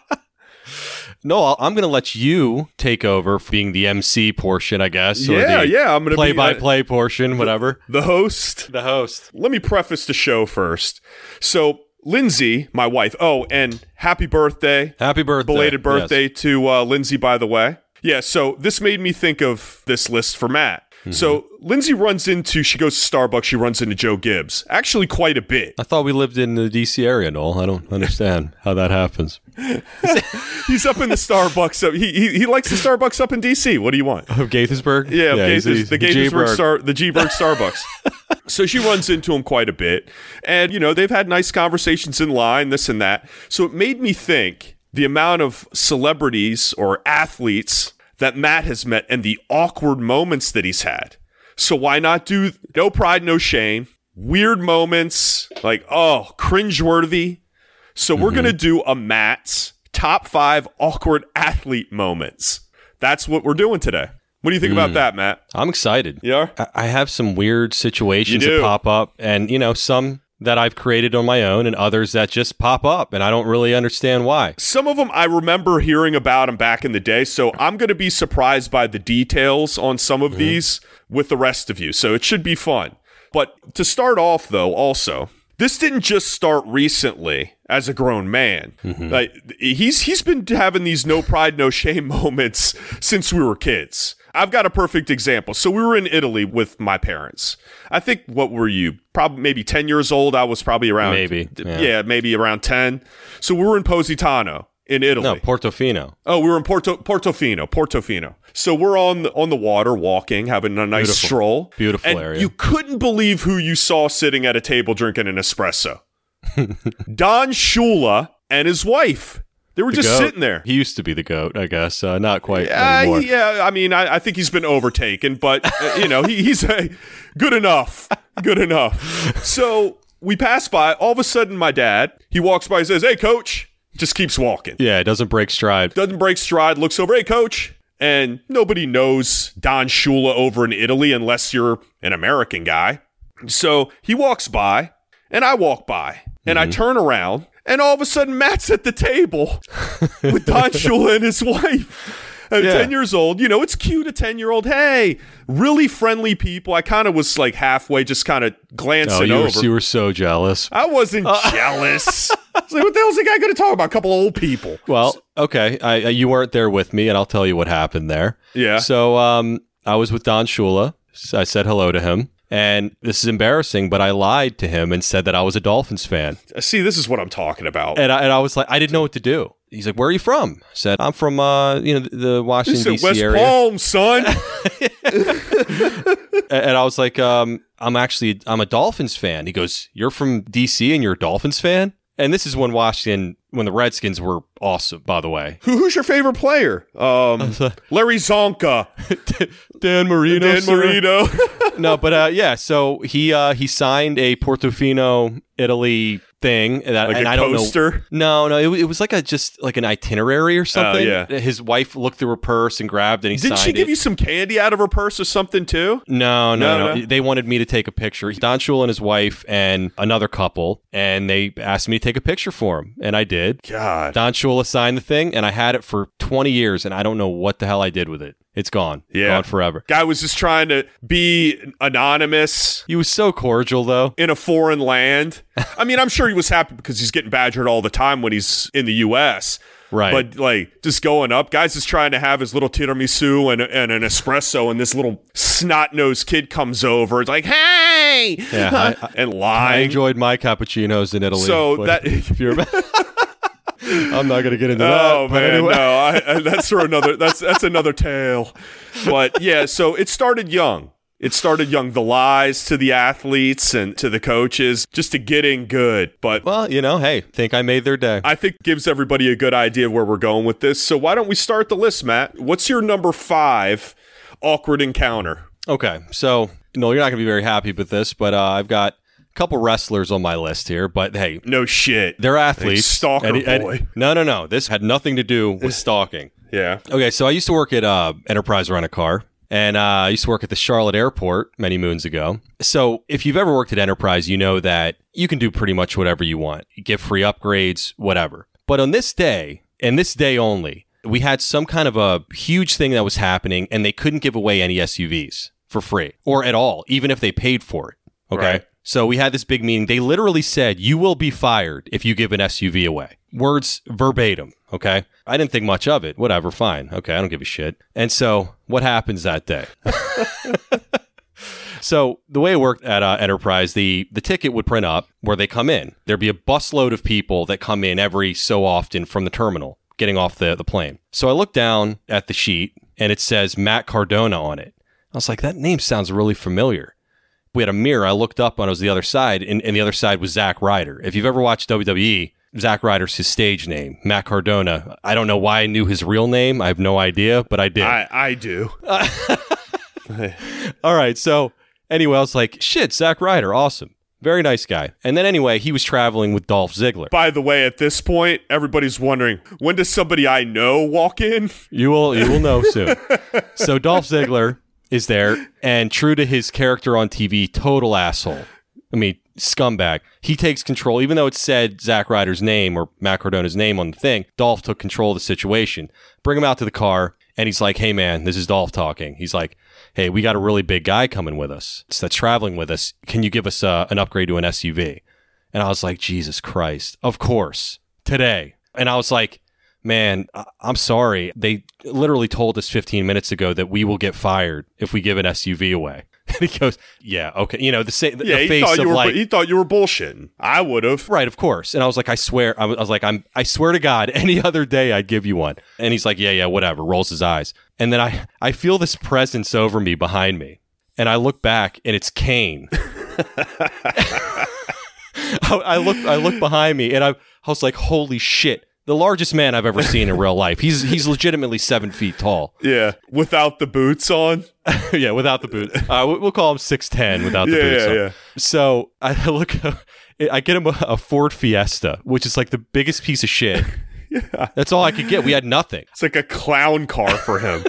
No, I'll, I'm going to let you take over being the MC portion, I guess. or Yeah, the yeah, I'm gonna be, play by uh, play portion, whatever. The host. The host. Let me preface the show first. So, Lindsay, my wife. Oh, and happy birthday. Happy birthday. Belated birthday to uh, Lindsay, by the way. Yeah, so this made me think of this list for Matt. Mm-hmm. So Lindsay runs into, she goes to Starbucks, she runs into Joe Gibbs. Actually, quite a bit. I thought we lived in the DC area, Noel. I don't understand [LAUGHS] how that happens. [LAUGHS] He's up in the Starbucks. Up, he, he he likes the Starbucks up in DC. What do you want? Of Gaithersburg? Yeah, he's- Gaithers- the G-Burg. Gaithersburg Star, the G-Burg Starbucks. [LAUGHS] so she runs into him quite a bit, and you know they've had nice conversations in line, this and that. So it made me think the amount of celebrities or athletes that Matt has met and the awkward moments that he's had. So why not do no pride, no shame, weird moments like oh cringeworthy. So we're gonna mm-hmm. do a Matt's top five awkward athlete moments. That's what we're doing today. What do you think about hmm. that, Matt? I'm excited. Yeah. I, I have some weird situations that pop up, and you know, some that I've created on my own, and others that just pop up, and I don't really understand why. Some of them I remember hearing about them back in the day, so I'm going to be surprised by the details on some of mm-hmm. these with the rest of you. So it should be fun. But to start off, though, also, this didn't just start recently as a grown man. Mm-hmm. Like he's he's been having these no pride, no shame [LAUGHS] moments since we were kids. I've got a perfect example. So we were in Italy with my parents. I think what were you? Probably maybe 10 years old. I was probably around Maybe, yeah. yeah, maybe around 10. So we were in Positano in Italy. No, Portofino. Oh, we were in Porto Portofino, Portofino. So we're on the, on the water, walking, having a nice Beautiful. stroll. Beautiful and area. You couldn't believe who you saw sitting at a table drinking an espresso. [LAUGHS] Don Shula and his wife. They were The just goat. sitting there. He used to be the goat, I guess. Uh, not quite Uh, anymore. yeah, I mean, I, I think he's been overtaken, but uh, you know, he, he's uh, good enough, good enough. So we pass by. All of a sudden, my dad he walks by and says, "Hey, coach." Just keeps walking. Yeah, it doesn't break stride. Doesn't break stride. Looks over, "Hey, coach." And nobody knows Don Shula over in Italy unless you're an American guy. So he walks by, and I walk by, and I turn around, and all of a sudden Matt's at the table [LAUGHS] with Don Shula and his wife. At Yeah. 10 years old, you know, it's cute. A 10 year old, hey, really friendly people. I kind of was like halfway, just kind of glancing Oh, you were, over. you were so jealous. I wasn't [LAUGHS] jealous. I was like, what the hell's the guy going to talk about? A couple old people. Well, okay. I, I- you weren't there with me, and I'll tell you what happened there. Yeah. So um, I was with Don Shula. I said hello to him. And this is embarrassing, but I lied to him and said that I was a Dolphins fan. See, this is what I'm talking about. And I, and I was like, I didn't know what to do. He's like, "Where are you from?" I said, "I'm from uh, you know, the Washington D.C. West area." Palm, son. [LAUGHS] And I was like, um, "I'm actually I'm a Dolphins fan." He goes, "You're from D.C. and you're a Dolphins fan?" And this is when Washington, when the Redskins were awesome, by the way. Who, who's your favorite player? Um, [LAUGHS] Larry Csonka. Dan Marino. Dan sir. Marino. [LAUGHS] no, but uh, yeah. So he uh, he signed a Portofino, Italy thing, and, I- Like and a I don't poster? know. No, no, it, it was like a just like an itinerary or oh, something. yeah. His wife looked through her purse and grabbed, and he Didn't she give it. you some candy out of her purse or something too? No, no, No, no, no. They wanted me to take a picture. Don Shula and his wife and another couple, and they asked me to take a picture for him, and I did. God. Don Shula signed the thing, and I had it for 20 years, and I don't know what the hell I did with it. It's gone. Yeah. Gone forever. Guy was just trying to be anonymous He was so cordial, though. in a foreign land. [LAUGHS] I mean, I'm sure he was happy because he's getting badgered all the time when he's in the U.S. Right. But like just going up, guys is trying to have his little tiramisu and, and an espresso, and this little snot nosed kid comes over. It's like, hey, Yeah, I- [LAUGHS] and I enjoyed my cappuccinos in Italy. So that- [LAUGHS] if you're, I'm not going to get into that. Oh but man, anyway. no, I, I, that's for another. That's that's another tale. But yeah, so it started young. It started young. The lies to the athletes and to the coaches, just to getting good. But Well, you know, hey, think I made their day. I think gives everybody a good idea of where we're going with this. So why don't we start the list, Matt? What's your number five awkward encounter? Okay, so no, you're not going to be very happy with this, but uh, I've got couple wrestlers on my list here. But hey, No shit. they're athletes. Like stalker And- and- boy. no, no, no. This had nothing to do with [LAUGHS] stalking. Yeah. Okay, so I used to work at uh, Enterprise Rent a Car, and uh, I used to work at the Charlotte Airport many moons ago. So if you've ever worked at Enterprise, you know that you can do pretty much whatever you want. You get free upgrades, whatever. But on this day, and this day only, we had some kind of a huge thing that was happening and they couldn't give away any SUVs for free or at all, even if they paid for it. Okay. Right. So we had this big meeting. They literally said, You will be fired if you give an SUV away. Words verbatim. Okay. I didn't think much of it. Whatever. Fine. Okay. I don't give a shit. And so what happens that day? [LAUGHS] So the way it worked at uh, Enterprise, the the ticket would print up where they come in. There'd be a busload of people that come in every so often from the terminal, getting off the the plane. So I looked down at the sheet and it says Matt Cardona on it. I was like, that name sounds really familiar. We had a mirror. I looked up and it was the other side, and, and the other side was Zack Ryder. If you've ever watched WWE, Zack Ryder's his stage name. Matt Cardona. I don't know why I knew his real name. I have no idea, but I did. I, I do. [LAUGHS] All right. So anyway, I was like, shit, Zack Ryder, awesome. Very nice guy. And then anyway, he was traveling with Dolph Ziggler. By the way, at this point, everybody's wondering when does somebody I know walk in? You will you will know soon. [LAUGHS] so Dolph Ziggler is there, and true to his character on TV, total asshole. I mean, scumbag. He takes control, even though it said Zack Ryder's name or Matt Cardona's name on the thing. Dolph took control of the situation. Bring him out to the car, and he's like, "Hey, man, this is Dolph talking." He's like, "Hey, we got a really big guy coming with us that's traveling with us. Can you give us uh, an upgrade to an SUV?" And I was like, "Jesus Christ, of course, today." And I was like, man, I- I'm sorry. They literally told us 15 minutes ago that we will get fired if we give an SUV away. [LAUGHS] And he goes, yeah, okay. You know, the, same, the, Yeah, the he face thought of you were like, he thought you were bullshitting. I would have. right, of course. And I was like, I swear, I was, I was like, I'm, I swear to God, [LAUGHS] any other day I'd give you one. And he's like, yeah, yeah, whatever. Rolls his eyes. And then I, I feel this presence over me behind me. And I look back and it's Kane. [LAUGHS] I, I look, I look behind me and I, I was like, holy shit. The largest man I've ever seen in real life. He's he's legitimately seven feet tall. Yeah, without the boots on. [LAUGHS] yeah, without the boots. Uh, we- we'll call him six ten without the Yeah, boots. yeah, on. yeah. So I [LAUGHS] look, I get him a, a Ford Fiesta, which is like the biggest piece of shit. [LAUGHS] Yeah. That's all I could get. We had nothing. It's like a clown car for him.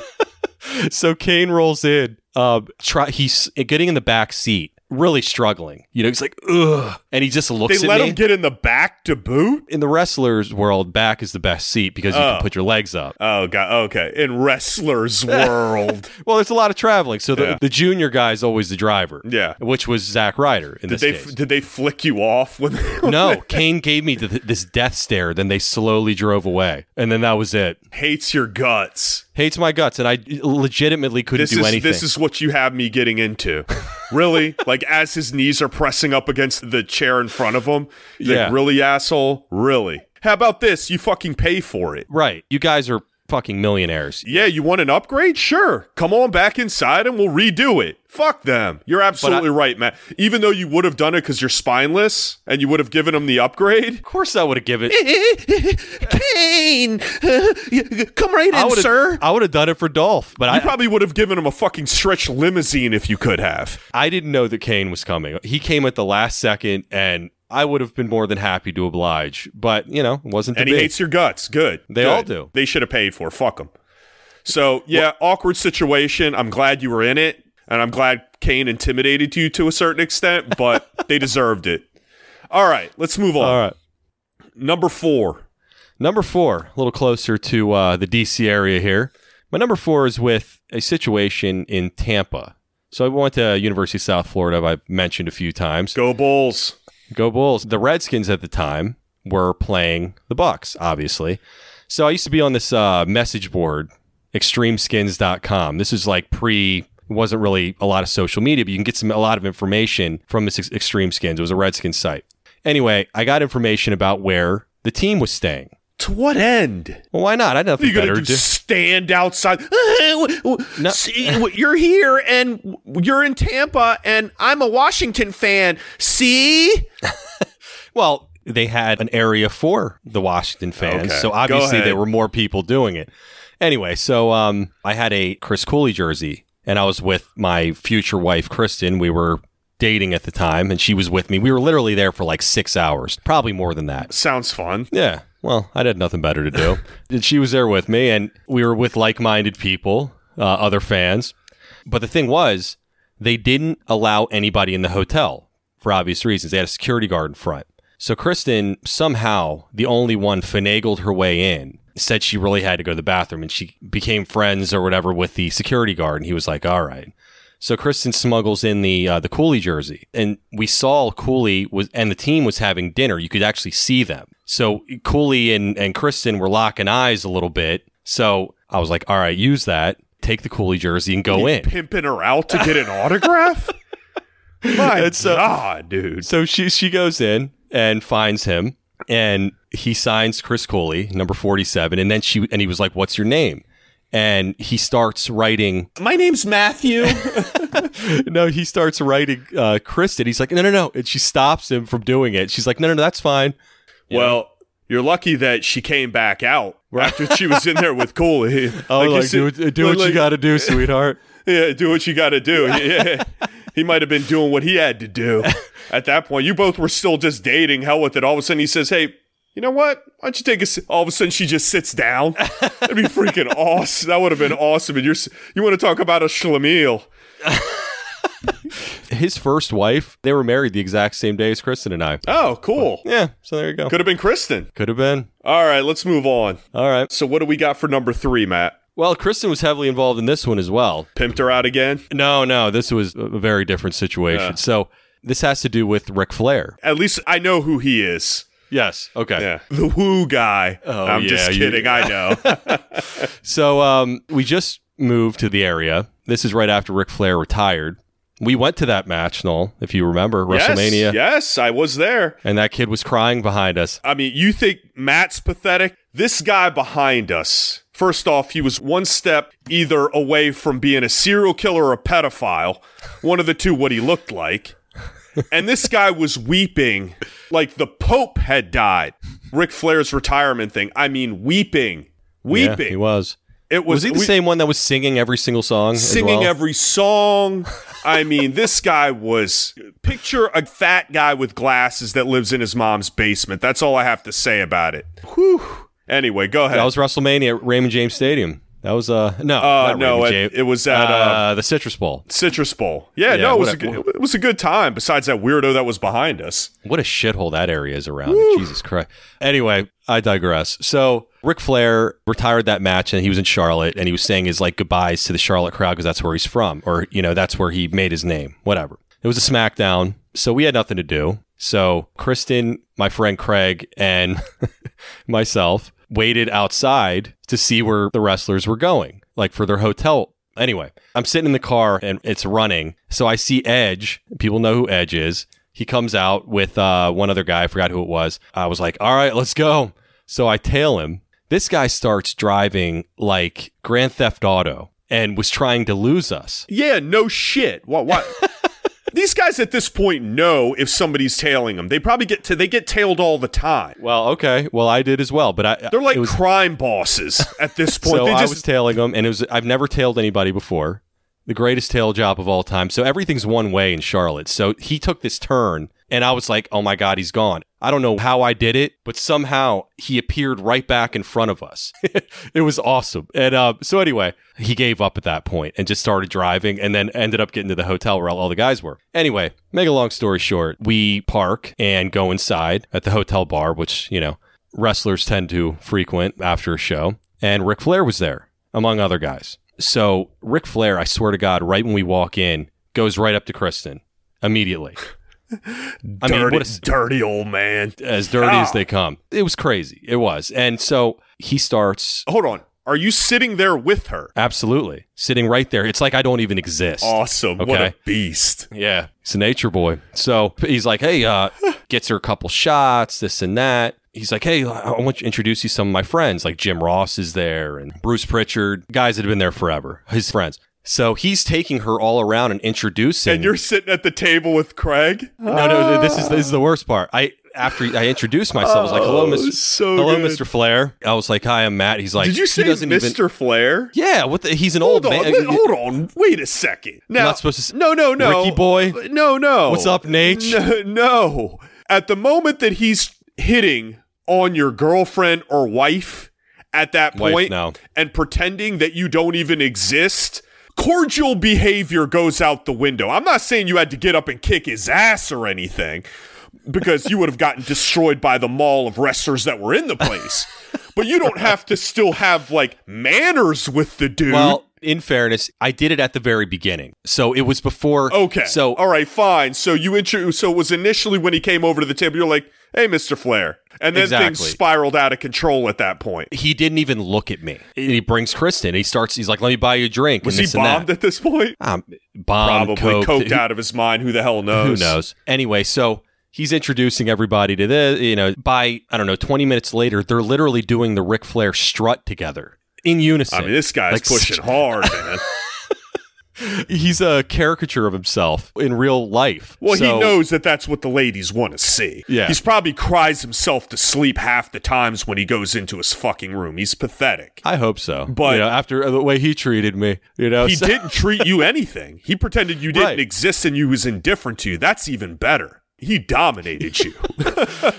So Kane rolls in. Um, try he's getting in the back seat, really struggling. You know, he's like, ugh, and he just looks they at let me. him get in the back to boot. in the wrestlers' world, back is the best seat because you Oh. can put your legs up. Oh god. Okay. In wrestlers [LAUGHS] world. Well, there's a lot of traveling, so the, Yeah. the junior guy is always the driver. Yeah. which was Zack Ryder in Did this they case. did they flick you off when? no, [LAUGHS] Kane gave me th- this death stare. Then they slowly drove away, and then that was it. hates your guts. Hates my guts, and I legitimately couldn't This do is anything. this is what you have me getting into. really? [LAUGHS] like as his knees are pressing up against the chair in front of him. He's Yeah. Like, really, asshole? Really? How about this? You fucking pay for it. right. You guys are fucking millionaires. Yeah, you want an upgrade? Sure. Come on back inside and we'll redo it. Fuck them. You're absolutely right, Matt. Even though you would have done it because you're spineless and you would have given him the upgrade. Of course, I would have given. It. [LAUGHS] Kane, [LAUGHS] come right in, would sir. I would have done it for Dolph, but You I probably would have given him a fucking stretch limousine if you could have. I didn't know that Kane was coming. He came at the last second, and I would have been more than happy to oblige. But you know, it wasn't. And he hates your guts. Good. They Good. all do. They should have paid for. it. Fuck them. So yeah, awkward situation. I'm glad you were in it, and I'm glad Kane intimidated you to a certain extent, but [LAUGHS] they deserved it. All right, let's move on. All right. Number four. Number four, a little closer to uh, the DC area here. My number four is with a situation in Tampa. So I went to University of South Florida. I've mentioned a few times. Go Bulls. Go Bulls. The Redskins at the time were playing the Bucs, obviously. So I used to be on this uh, message board, extremeskins.com. This is like pre it wasn't really a lot of social media, but you can get some a lot of information from this Ex- Extreme Skins. It was a Redskins site. Anyway, I got information about where the team was staying. To what end? Well, why not? I had nothing You better to do. Stand outside? [LAUGHS] No. See, you're here and you're in Tampa, and I'm a Washington fan. See? [LAUGHS] Well, they had an area for the Washington fans, Okay, so obviously there were more people doing it. Anyway, so um, I had a Chris Cooley jersey, and I was with my future wife Kristen. We were dating at the time, and she was with me. We were literally there for like six hours, probably more than that. Sounds fun. Yeah. Well, I had nothing better to do. And she was there with me, and we were with like minded people, uh, other fans. But the thing was, they didn't allow anybody in the hotel for obvious reasons. They had a security guard in front. So Kristen somehow, the only one, finagled her way in. Said she really had to go to the bathroom, and she became friends or whatever with the security guard. And he was like, "All right." So Kristen smuggles in the uh, the Cooley jersey, and we saw Cooley was and the team was having dinner. You could actually see them. So Cooley and and Kristen were locking eyes a little bit. So I was like, "All right, use that. Take the Cooley jersey and go You in." pimping her out to get an autograph. [LAUGHS] My so- God, dude. So she she goes in and finds him, and he signs Chris Cooley, number forty seven, and then she and he was like, "What's your name?" And he starts writing. My name's Matthew. [LAUGHS] [LAUGHS] no, he starts writing uh, Kristen. He's like, "No, no, no," and she stops him from doing it. She's like, "No, no, no, that's fine." You know? well, you're lucky that she came back out [LAUGHS] after she was in there with Cooley. [LAUGHS] oh, like, see- do, what- do what you got to do, [LAUGHS] sweetheart. Yeah, do what you got to do. Yeah. he might have been doing what he had to do at that point. You both were still just dating. Hell with it. All of a sudden, he says, "Hey, you know what? Why don't you take a?" si-" All of a sudden, she just sits down. That'd be freaking awesome. That would have been awesome. And you're you want to talk about a schlemiel? [LAUGHS] His first wife, they were married the exact same day as Kristen and I. Oh, cool. Yeah, so there you go. Could have been Kristen. Could have been. All right, let's move on. All right. So, what do we got for number three, Matt? Well, Kristen was heavily involved in this one as well. Pimped her out again. No, no, this was a very different situation. Yeah. So this has to do with Ric Flair. At least I know who he is. Yes. Okay. Yeah, the woo guy. Oh, I'm just yeah, you- kidding. I know. [LAUGHS] [LAUGHS] So um, we just moved to the area. This is right after Ric Flair retired. We went to that match, Noel, if you remember, WrestleMania. Yes, yes, I was there. And that kid was crying behind us. I mean, you think Matt's pathetic? This guy behind us, first off, he was one step either away from being a serial killer or a pedophile, one of the two, what he looked like. And this guy was weeping like the Pope had died. Ric Flair's retirement thing. I mean, weeping. Weeping. Yeah, he was. It Was, was, he the we- same one that was singing every single song? singing well? every song. I mean, this guy was picture a fat guy with glasses that lives in his mom's basement. That's all I have to say about it. Whew. Anyway, go ahead. That was WrestleMania at Raymond James Stadium. That was uh no, Uh, no, it- it was at, uh, the Citrus Bowl. Citrus Bowl. Yeah, Yeah, no, it was, a a- good, it was a good time. Besides that weirdo that was behind us. What a shithole that area is around. Jesus Christ. Anyway, I digress. So Ric Flair retired that match and he was in Charlotte and he was saying his like goodbyes to the Charlotte crowd because that's where he's from. Or, you know, that's where he made his name. Whatever. It was a SmackDown. So we had nothing to do. So Kristen, my friend Craig, and [LAUGHS] myself waited outside to see where the wrestlers were going, like for their hotel. Anyway, I'm sitting in the car and it's running. So I see Edge. People know who Edge is. He comes out with uh, one other guy. I forgot who it was. I was like, all right, let's go. So I tail him. This guy starts driving like Grand Theft Auto and was trying to lose us. Yeah, no shit. What? What? [LAUGHS] These guys at this point know if somebody's tailing them. They probably get to they get tailed all the time. Well, okay. Well, I did as well, but I They're like was, crime bosses at this point. [LAUGHS] so they I was tailing them, and it was I've never tailed anybody before. The greatest tail job of all time. So everything's one way in Charlotte. So he took this turn, and I was like, "Oh my god, he's gone." I don't know how I did it, but somehow he appeared right back in front of us. [LAUGHS] it was awesome. And uh, so anyway, he gave up at that point and just started driving, and then ended up getting to the hotel where all, the guys were. Anyway, make a long story short, we park and go inside at the hotel bar, which you know wrestlers tend to frequent after a show. And Ric Flair was there, among other guys. So Ric Flair, I swear to God, right when we walk in, goes right up to Kristen immediately. [LAUGHS] I dirty, mean, what a, dirty old man. as dirty as Ah. they come. It was crazy. It was. And so he starts Hold on. Are you sitting there with her? absolutely sitting right there. It's like I don't even exist. Awesome. What a beast. Yeah, he's a nature boy. So he's like, hey, uh, [LAUGHS] gets her a couple shots, this and that. He's like, hey, I want to introduce you to some of my friends. Like Jim Ross is there and Bruce Prichard, guys that have been there forever, his friends. So he's taking her all around and introducing. And you're sitting at the table with Craig? no, no. This is this is the worst part. I after I introduced myself, I was like, hello, Oh, Mr. so hello, good. Mr. Flair. I was like, hi, I'm Matt. He's like, Did you say Mr. even- Flair? yeah, what the, he's an Hold old on, man. let- hold on. Wait a second. Now, not supposed to s- No, no, no. Ricky boy? No, no. What's up, Nate? No, no. At the moment that he's hitting on your girlfriend or wife at that Wife point now. and pretending that you don't even exist, cordial behavior goes out the window. I'm not saying you had to get up and kick his ass or anything, because you would have gotten destroyed by the mall of wrestlers that were in the place. but you don't have to still have like manners with the dude. Well, in fairness, I did it at the very beginning, so it was before. Okay. So all right, fine. So you intro. So it was initially when he came over to the table. You're like, "Hey, Mister Flair," and then Exactly. things spiraled out of control at that point. he didn't even look at me. He brings Kristen. He starts. He's like, "Let me buy you a drink." Was and he bombed at this point? Um, bombed, Probably coked. coked out of his mind. Who the hell [LAUGHS] knows? Who knows? Anyway, so he's introducing everybody to this. You know, by I don't know, twenty minutes later, they're literally doing the Ric Flair strut together in unison. I mean, this guy's Like, pushing hard, [LAUGHS] man. He's a caricature of himself in real life. Well, So- he knows that that's what the ladies want to see. Yeah. He's probably cries himself to sleep half the times when he goes into his fucking room. He's pathetic. I hope so. But- you know, after uh, the way he treated me, you know, He so- didn't treat you anything. He pretended you [LAUGHS] didn't Right. exist and you was indifferent to you. That's even better. He dominated you. [LAUGHS]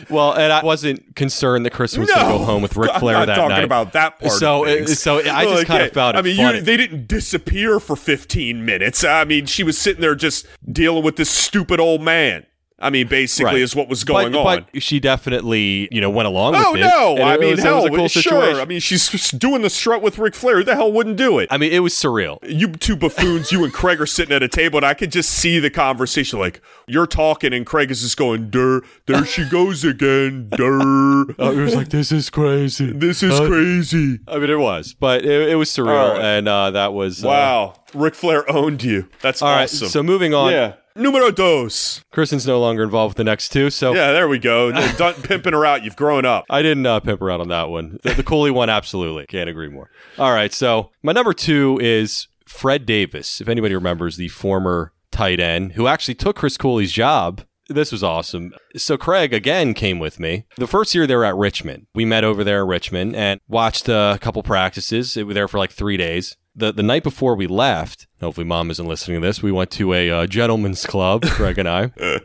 Well, and I wasn't concerned that Chris was going to go home with Ric I'm Flair not that talking night. about that part. So, uh, it- so I just Like, kind of found it I mean. You, they didn't disappear for 15 minutes. I mean, she was sitting there just dealing with this stupid old man. I mean, basically, Right. is what was going but, on. But she definitely, you know, went along Oh with it. no! I it mean, was, hell, it was a cool sure. situation. I mean, she's doing the strut with Ric Flair. Who the hell wouldn't do it? I mean, it was surreal. you two buffoons, you and Craig are sitting at a table, and I could just see the conversation. Like you're talking, and Craig is just going, "Der, there she goes again, der." [LAUGHS] It was like, "This is crazy. This is Uh, crazy." I mean, it was, but it, it was surreal, right. and uh, that was uh, Wow, Ric Flair owned you. That's all right. awesome. So moving on, yeah, numero dos. Kristen's no longer involved with the next two, so Yeah, there we go. [LAUGHS] Done pimping her out. You've grown up. I didn't uh, pimp her out on that one. The, the Cooley one, absolutely. Can't agree more. All right. So my number two is Fred Davis. If anybody remembers the former tight end who actually took Chris Cooley's job. This was awesome. So Craig again came with me. The first year they were at Richmond. We met over there in Richmond and watched a couple practices. We were there for like three days. The the night before we left, hopefully mom isn't listening to this. We went to a uh, gentleman's club, Craig and I, [LAUGHS]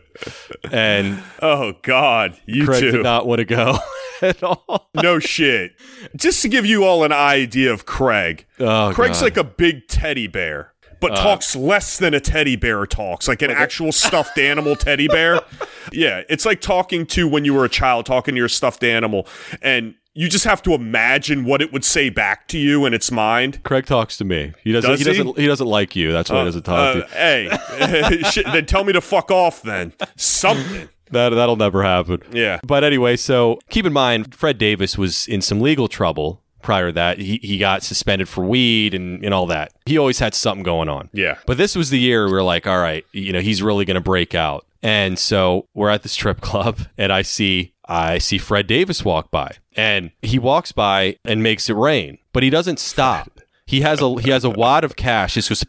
and Oh God, you Craig two. did not want to go [LAUGHS] at all. no shit. Just to give you all an idea of Craig, Oh, Craig's God. like a big teddy bear, but talks less than a teddy bear talks, like an actual stuffed animal teddy bear. [LAUGHS] Yeah, it's like talking to when you were a child, talking to your stuffed animal, and you just have to imagine what it would say back to you in its mind. Craig talks to me. He doesn't. Does he he? doesn't. He doesn't like you. That's why he doesn't talk to Uh, you. hey, [LAUGHS] shit, then tell me to fuck off. Then something. That that'll never happen. Yeah. But anyway, so keep in mind, Fred Davis was in some legal trouble prior to that. He he got suspended for weed and and all that. He always had something going on. Yeah. But this was the year we were like, all right, you know, he's really going to break out. And so we're at the strip [LAUGHS] club, and I see I see Fred Davis walk by, and he walks by and makes it rain, but he doesn't stop. He has a he has a wad of cash. It's just.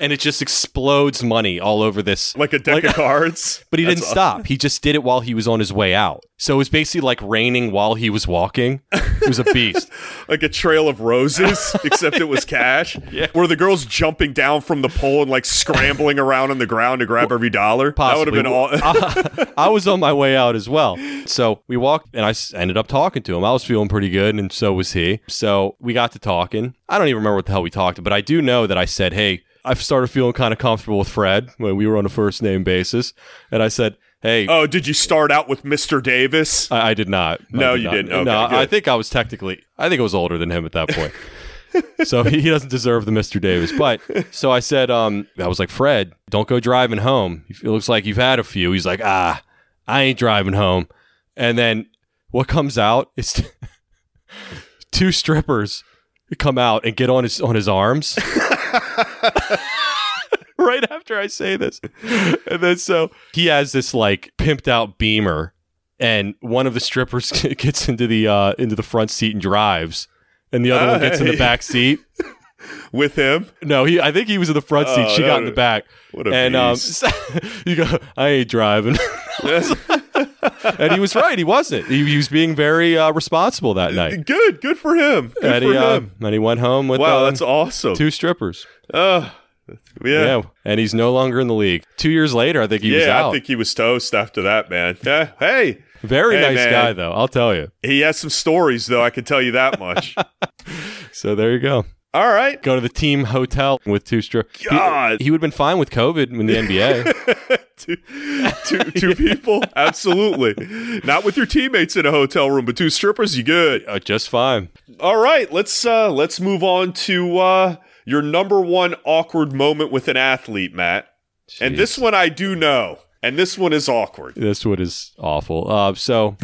And it just explodes money all over this. Like a deck of [LAUGHS] cards. But he That's didn't stop. He just did it while he was on his way out. So it was basically like raining while he was walking. It was a beast. [LAUGHS] like a trail of roses, [LAUGHS] except it was cash. Yeah. Were the girls jumping down from the pole and like scrambling around on the ground to grab every dollar? Possibly. That would have been all. I, I was on my way out as well. So we walked and I ended up talking to him. I was feeling pretty good and so was he. So we got to talking. I don't even remember what the hell we talked, but I do know that I said, Hey, I've started feeling kind of comfortable with Fred when we were on a first name basis. And I said, Hey, oh, did you start out with Mr. Davis? I, I did not. No, did you not. didn't. Okay, no, good. I think I was technically, I think I was older than him at that point. [LAUGHS] so he, he doesn't deserve the Mr. Davis. But so I said, um, I was like, Fred, don't go driving home. It looks like you've had a few. He's like, ah, I ain't driving home. And then what comes out is [LAUGHS] two strippers come out and get on his on his arms. [LAUGHS] [LAUGHS] right after I say this. And then so he has this like pimped out beamer and one of the strippers [LAUGHS] gets into the uh into the front seat and drives and the other Oh, one gets in the back seat. [LAUGHS] With him? No, he I think he was in the front seat. Oh, she got in the back. what a and um you go, I ain't driving. [LAUGHS] and he was right, he wasn't. He, he was being very uh, responsible that night. Good, good for him. Good And for he, uh, and he went home with Wow, uh, that's awesome. two strippers. Uh, yeah. Yeah. and he's no longer in the league. Two years later, I think he was yeah, out. I think he was toast after that, man. Yeah. Hey, Very Hey, nice man. guy, though. I'll tell you. he has some stories, though. I can tell you that much. [LAUGHS] So there you go. All right. Go to the team hotel with two strip. God. He, he would have been fine with COVID in the NBA. [LAUGHS] two, two, two people? [LAUGHS] Absolutely. Not with your teammates in a hotel room, but two strippers, you good. Uh, just fine. All right, let's uh let's move on to uh your number one awkward moment with an athlete, Matt. Jeez. And this one I do know. And this one is awkward. This one is awful. Uh, so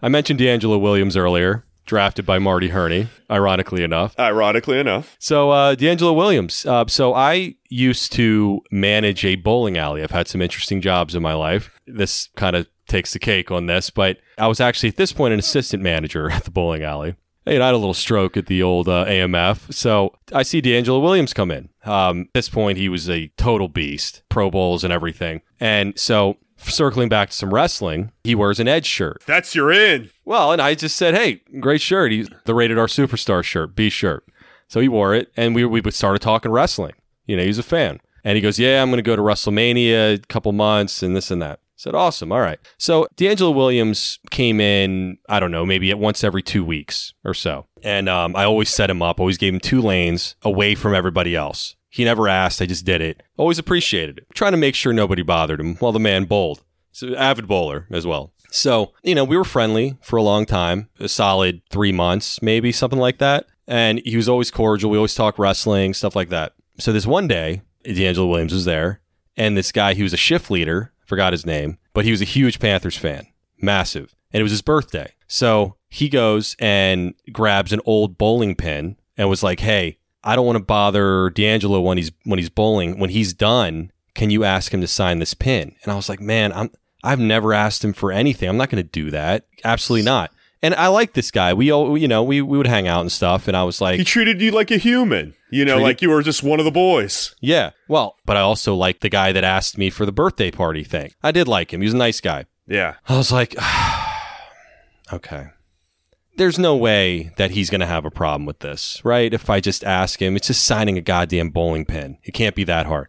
I mentioned DeAngelo Williams earlier drafted by Marty Hurney, ironically enough. Ironically enough. So, uh, DeAngelo Williams. Uh, so, I used to manage a bowling alley. I've had some interesting jobs in my life. This kind of takes the cake on this, but I was actually at this point an assistant manager at the bowling alley. And I had a little stroke at the old uh, AMF. So I see DeAngelo Williams come in. Um, at this point, he was a total beast, Pro Bowls and everything. And so circling back to some wrestling, he wears an Edge shirt. That's your in. Well, and I just said, hey, great shirt. He's the Rated R Superstar shirt, B shirt. So he wore it, and we, we started talking wrestling. You know, he's a fan. And he goes, yeah, I'm going to go to WrestleMania a couple months and this and that. I said, awesome. All right. So DeAngelo Williams came in, I don't know, maybe at once every two weeks or so. And um, I always set him up, always gave him two lanes away from everybody else. He never asked. I just did it. Always appreciated it. Trying to make sure nobody bothered him while the man bowled. He's an avid bowler as well. So, you know, we were friendly for a long time, a solid three months, maybe something like that. And he was always cordial. We always talk wrestling, stuff like that. So this one day, DeAngelo Williams was there, and this guy, he was a shift leader, forgot his name, but he was a huge Panthers fan, massive. And it was his birthday. So he goes and grabs an old bowling pin and was like, hey, I don't want to bother DeAngelo when he's when he's bowling. When he's done, can you ask him to sign this pin? And I was like, man, I'm I've never asked him for anything. I'm not going to do that. Absolutely not. And I like this guy. We all, you know, we, we would hang out and stuff. And I was like, he treated you like a human, you know, treated, like you were just one of the boys. Yeah. Well, but I also like the guy that asked me for the birthday party thing. I did like him. He was a nice guy. Yeah. I was like, [SIGHS] okay there's no way that he's going to have a problem with this, right? If I just ask him, it's just signing a goddamn bowling pin. It can't be that hard.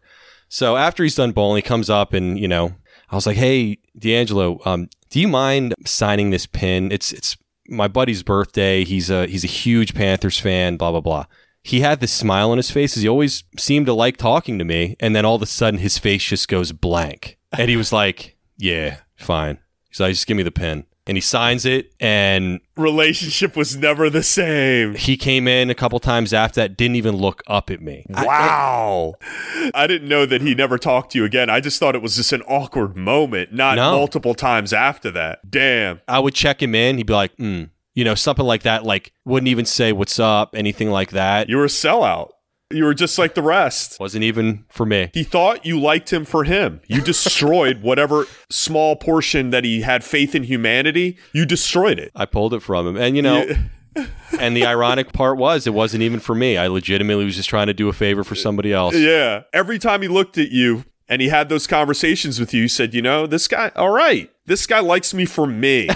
So after he's done bowling, he comes up and, you know, I was like, hey, DeAngelo, um, do you mind signing this pin? It's, it's my buddy's birthday. He's a, he's a huge Panthers fan, blah, blah, blah. He had this smile on his face as he always seemed to like talking to me. And then all of a sudden his face just goes blank. And he was like, yeah, fine. He's like, just give me the pin and he signs it and relationship was never the same. he came in a couple times after that didn't even look up at me. Wow I, I, didn't know that he never talked to you again. I just thought it was just an awkward moment not no. multiple times after that. Damn. I would check him in. He'd be like hmm you know something like that like wouldn't even say what's up anything like that. You were a sellout you were just like the rest. Wasn't even for me. He thought you liked him for him. You [LAUGHS] destroyed whatever small portion that he had faith in humanity. You destroyed it. I pulled it from him. And, you know. and the ironic part was it wasn't even for me. I legitimately was just trying to do a favor for somebody else. Yeah. Every time he looked at you and he had those conversations with you, he said, You know, this guy, all right, this guy likes me for me.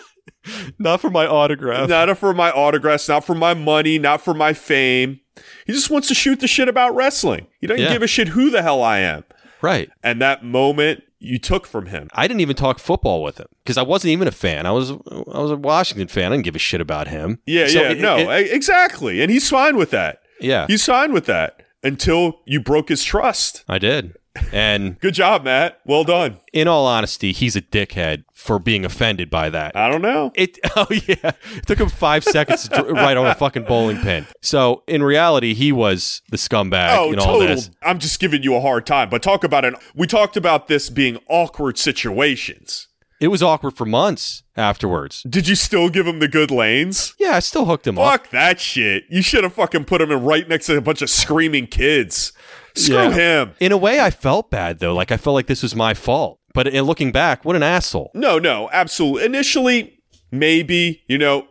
[LAUGHS] not for my autograph. Not for my autographs, not for my money, not for my fame. He just wants to shoot the shit about wrestling. He doesn't yeah. give a shit who the hell I am. Right. And that moment you took from him. I didn't even talk football with him because I wasn't even a fan. I was I was a Washington fan. I didn't give a shit about him. Yeah, so yeah, it, no, it, exactly. And he's fine with that. Yeah. He's fine with that until you broke his trust. I did. And good job, Matt. Well done. In all honesty, he's a dickhead for being offended by that. I don't know. It [LAUGHS] oh yeah, it took him five seconds to write on a fucking bowling pin. So in reality, he was the scumbag oh, in all total. this. I'm just giving you a hard time. But talk about it. We talked about this being awkward situations. It was awkward for months afterwards. Did you still give him the good lanes? Yeah, I still hooked him Fuck up. Fuck that shit. You should have fucking put him in right next to a bunch of screaming kids. Screw yeah. him. In a way, I felt bad though. Like I felt like this was my fault. But in looking back, what an asshole. No, no, absolutely. Initially, maybe, you know,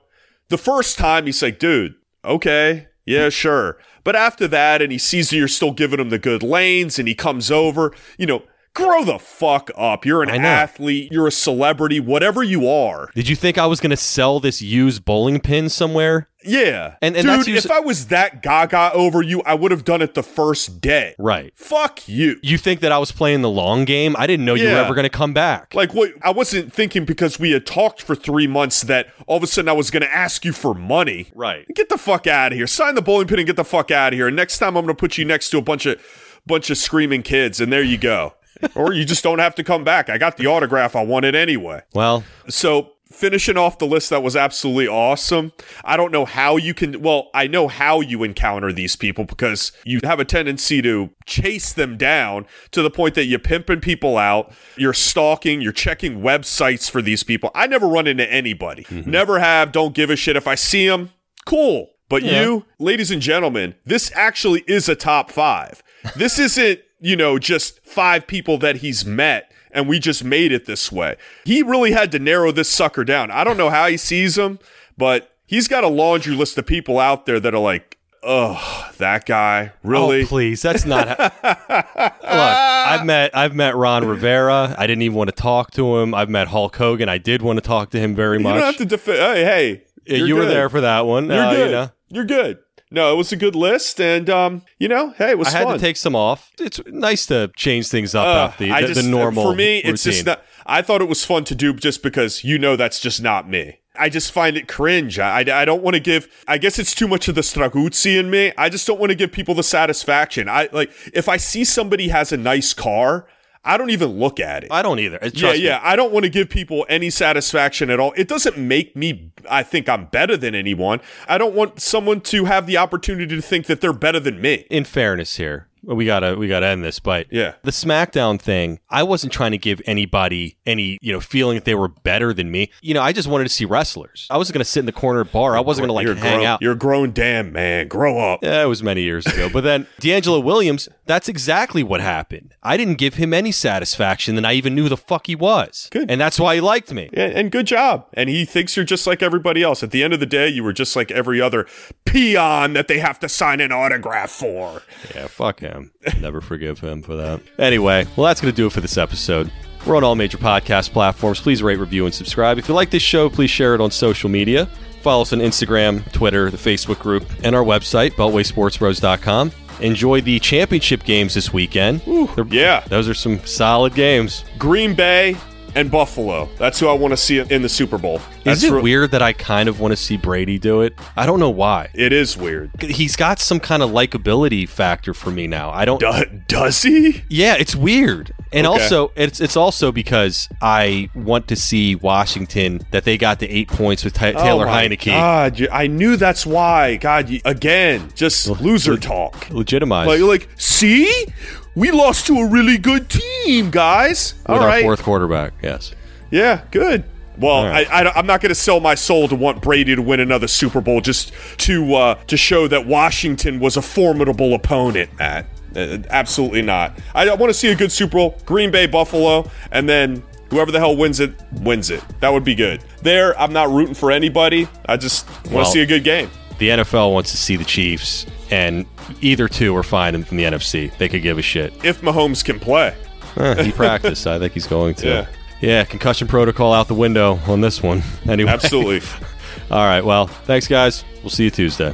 the first time he's like, dude, okay, yeah, sure. But after that, and he sees that you're still giving him the good lanes, and he comes over, you know, grow the fuck up. You're an athlete, you're a celebrity, whatever you are. Did you think I was going to sell this used bowling pin somewhere? Yeah. And, and Dude, if I was that gaga over you, I would have done it the first day. Right. Fuck you. You think that I was playing the long game? I didn't know yeah. you were ever going to come back. Like, what? I wasn't thinking because we had talked for three months that all of a sudden I was going to ask you for money. Right. Get the fuck out of here. Sign the bowling pin and get the fuck out of here. And next time I'm going to put you next to a bunch of bunch of screaming kids, and there you go. Or you just don't have to come back. I got the autograph. I want it anyway. Well, so finishing off the list that was absolutely awesome. I don't know how you can, well, I know how you encounter these people because you have a tendency to chase them down to the point that you're pimping people out, you're stalking, you're checking websites for these people. I never run into anybody. Mm-hmm. Never have, don't give a shit. If I see them, cool. But yeah. you, ladies and gentlemen, this actually is a top five. This isn't, you know, just five people that he's met and we just made it this way. He really had to narrow this sucker down. I don't know how he sees them, but he's got a laundry list of people out there that are like, oh, that guy really? Oh, please, that's not. [LAUGHS] Look, I've met I've met Ron Rivera. I didn't even want to talk to him. I've met Hulk Hogan. I did want to talk to him very much. You don't have to defend. Hey, hey, you good. were there for that one. You're uh, good. You know. You're good no, it was a good list, and um, you know, hey, it was. I had fun. to take some off. It's nice to change things up uh, off the, the, just, the, normal. For me, routine. it's just not. I thought it was fun to do just because you know that's just not me. I just find it cringe. I, I, I don't want to give. I guess it's too much of the Straguzzi in me. I just don't want to give people the satisfaction. I like if I see somebody has a nice car. I don't even look at it. I don't either. Trust yeah, yeah. Me. I don't want to give people any satisfaction at all. It doesn't make me, I think I'm better than anyone. I don't want someone to have the opportunity to think that they're better than me. In fairness here, we gotta we gotta end this but yeah. the smackdown thing i wasn't trying to give anybody any you know feeling that they were better than me. You know i just wanted to see wrestlers. I wasn't gonna sit in the corner bar. I wasn't gonna like you're hang grown, out. you're a grown damn man. Grow up. Yeah it was many years ago. But then [LAUGHS] DeAngelo Williams that's exactly what happened. I didn't give him any satisfaction and i even knew who the fuck he was. Good. And that's why he liked me. Yeah, and good job. And he thinks you're just like everybody else. At the end of the day you were just like every other peon that they have to sign an autograph for. Yeah fuck him never forgive him for that. Anyway, well, that's going to do it for this episode. We're on all major podcast platforms. Please rate, review, and subscribe. If you like this show, please share it on social media. Follow us on Instagram, Twitter, the Facebook group, and our website, BeltwaySportsBros.com. Enjoy the championship games this weekend. Ooh, yeah. Those are some solid games. Green Bay and Buffalo. That's who I want to see in the Super Bowl. That's is it re- weird that I kind of want to see Brady do it? I don't know why. It is weird. He's got some kind of likability factor for me now. I don't. Do- does he? Yeah, it's weird. And okay. also, it's it's also because I want to see Washington that they got the eight points with T- Taylor oh Heinicke. God, I knew that's why. God, again, just loser talk. Legitimized. Like, like, see, we lost to a really good team, guys. With All our right. fourth quarterback, yes. Yeah, good. Well, right. I, I, am not going to sell my soul to want Brady to win another Super Bowl just to uh, to show that Washington was a formidable opponent, Matt. Uh, absolutely not. I, I want to see a good Super Bowl, Green Bay, Buffalo, and then whoever the hell wins it wins it. That would be good. There, I'm not rooting for anybody. I just want to see a good game. The NFL wants to see the Chiefs, and either two are fine from the NFC. They could give a shit if Mahomes can play. Eh, he [LAUGHS] practiced. I think he's going to. Yeah. Yeah, concussion protocol out the window on this one. [LAUGHS] Anyway. Absolutely. [LAUGHS] All right. Well, thanks, guys. We'll see you Tuesday.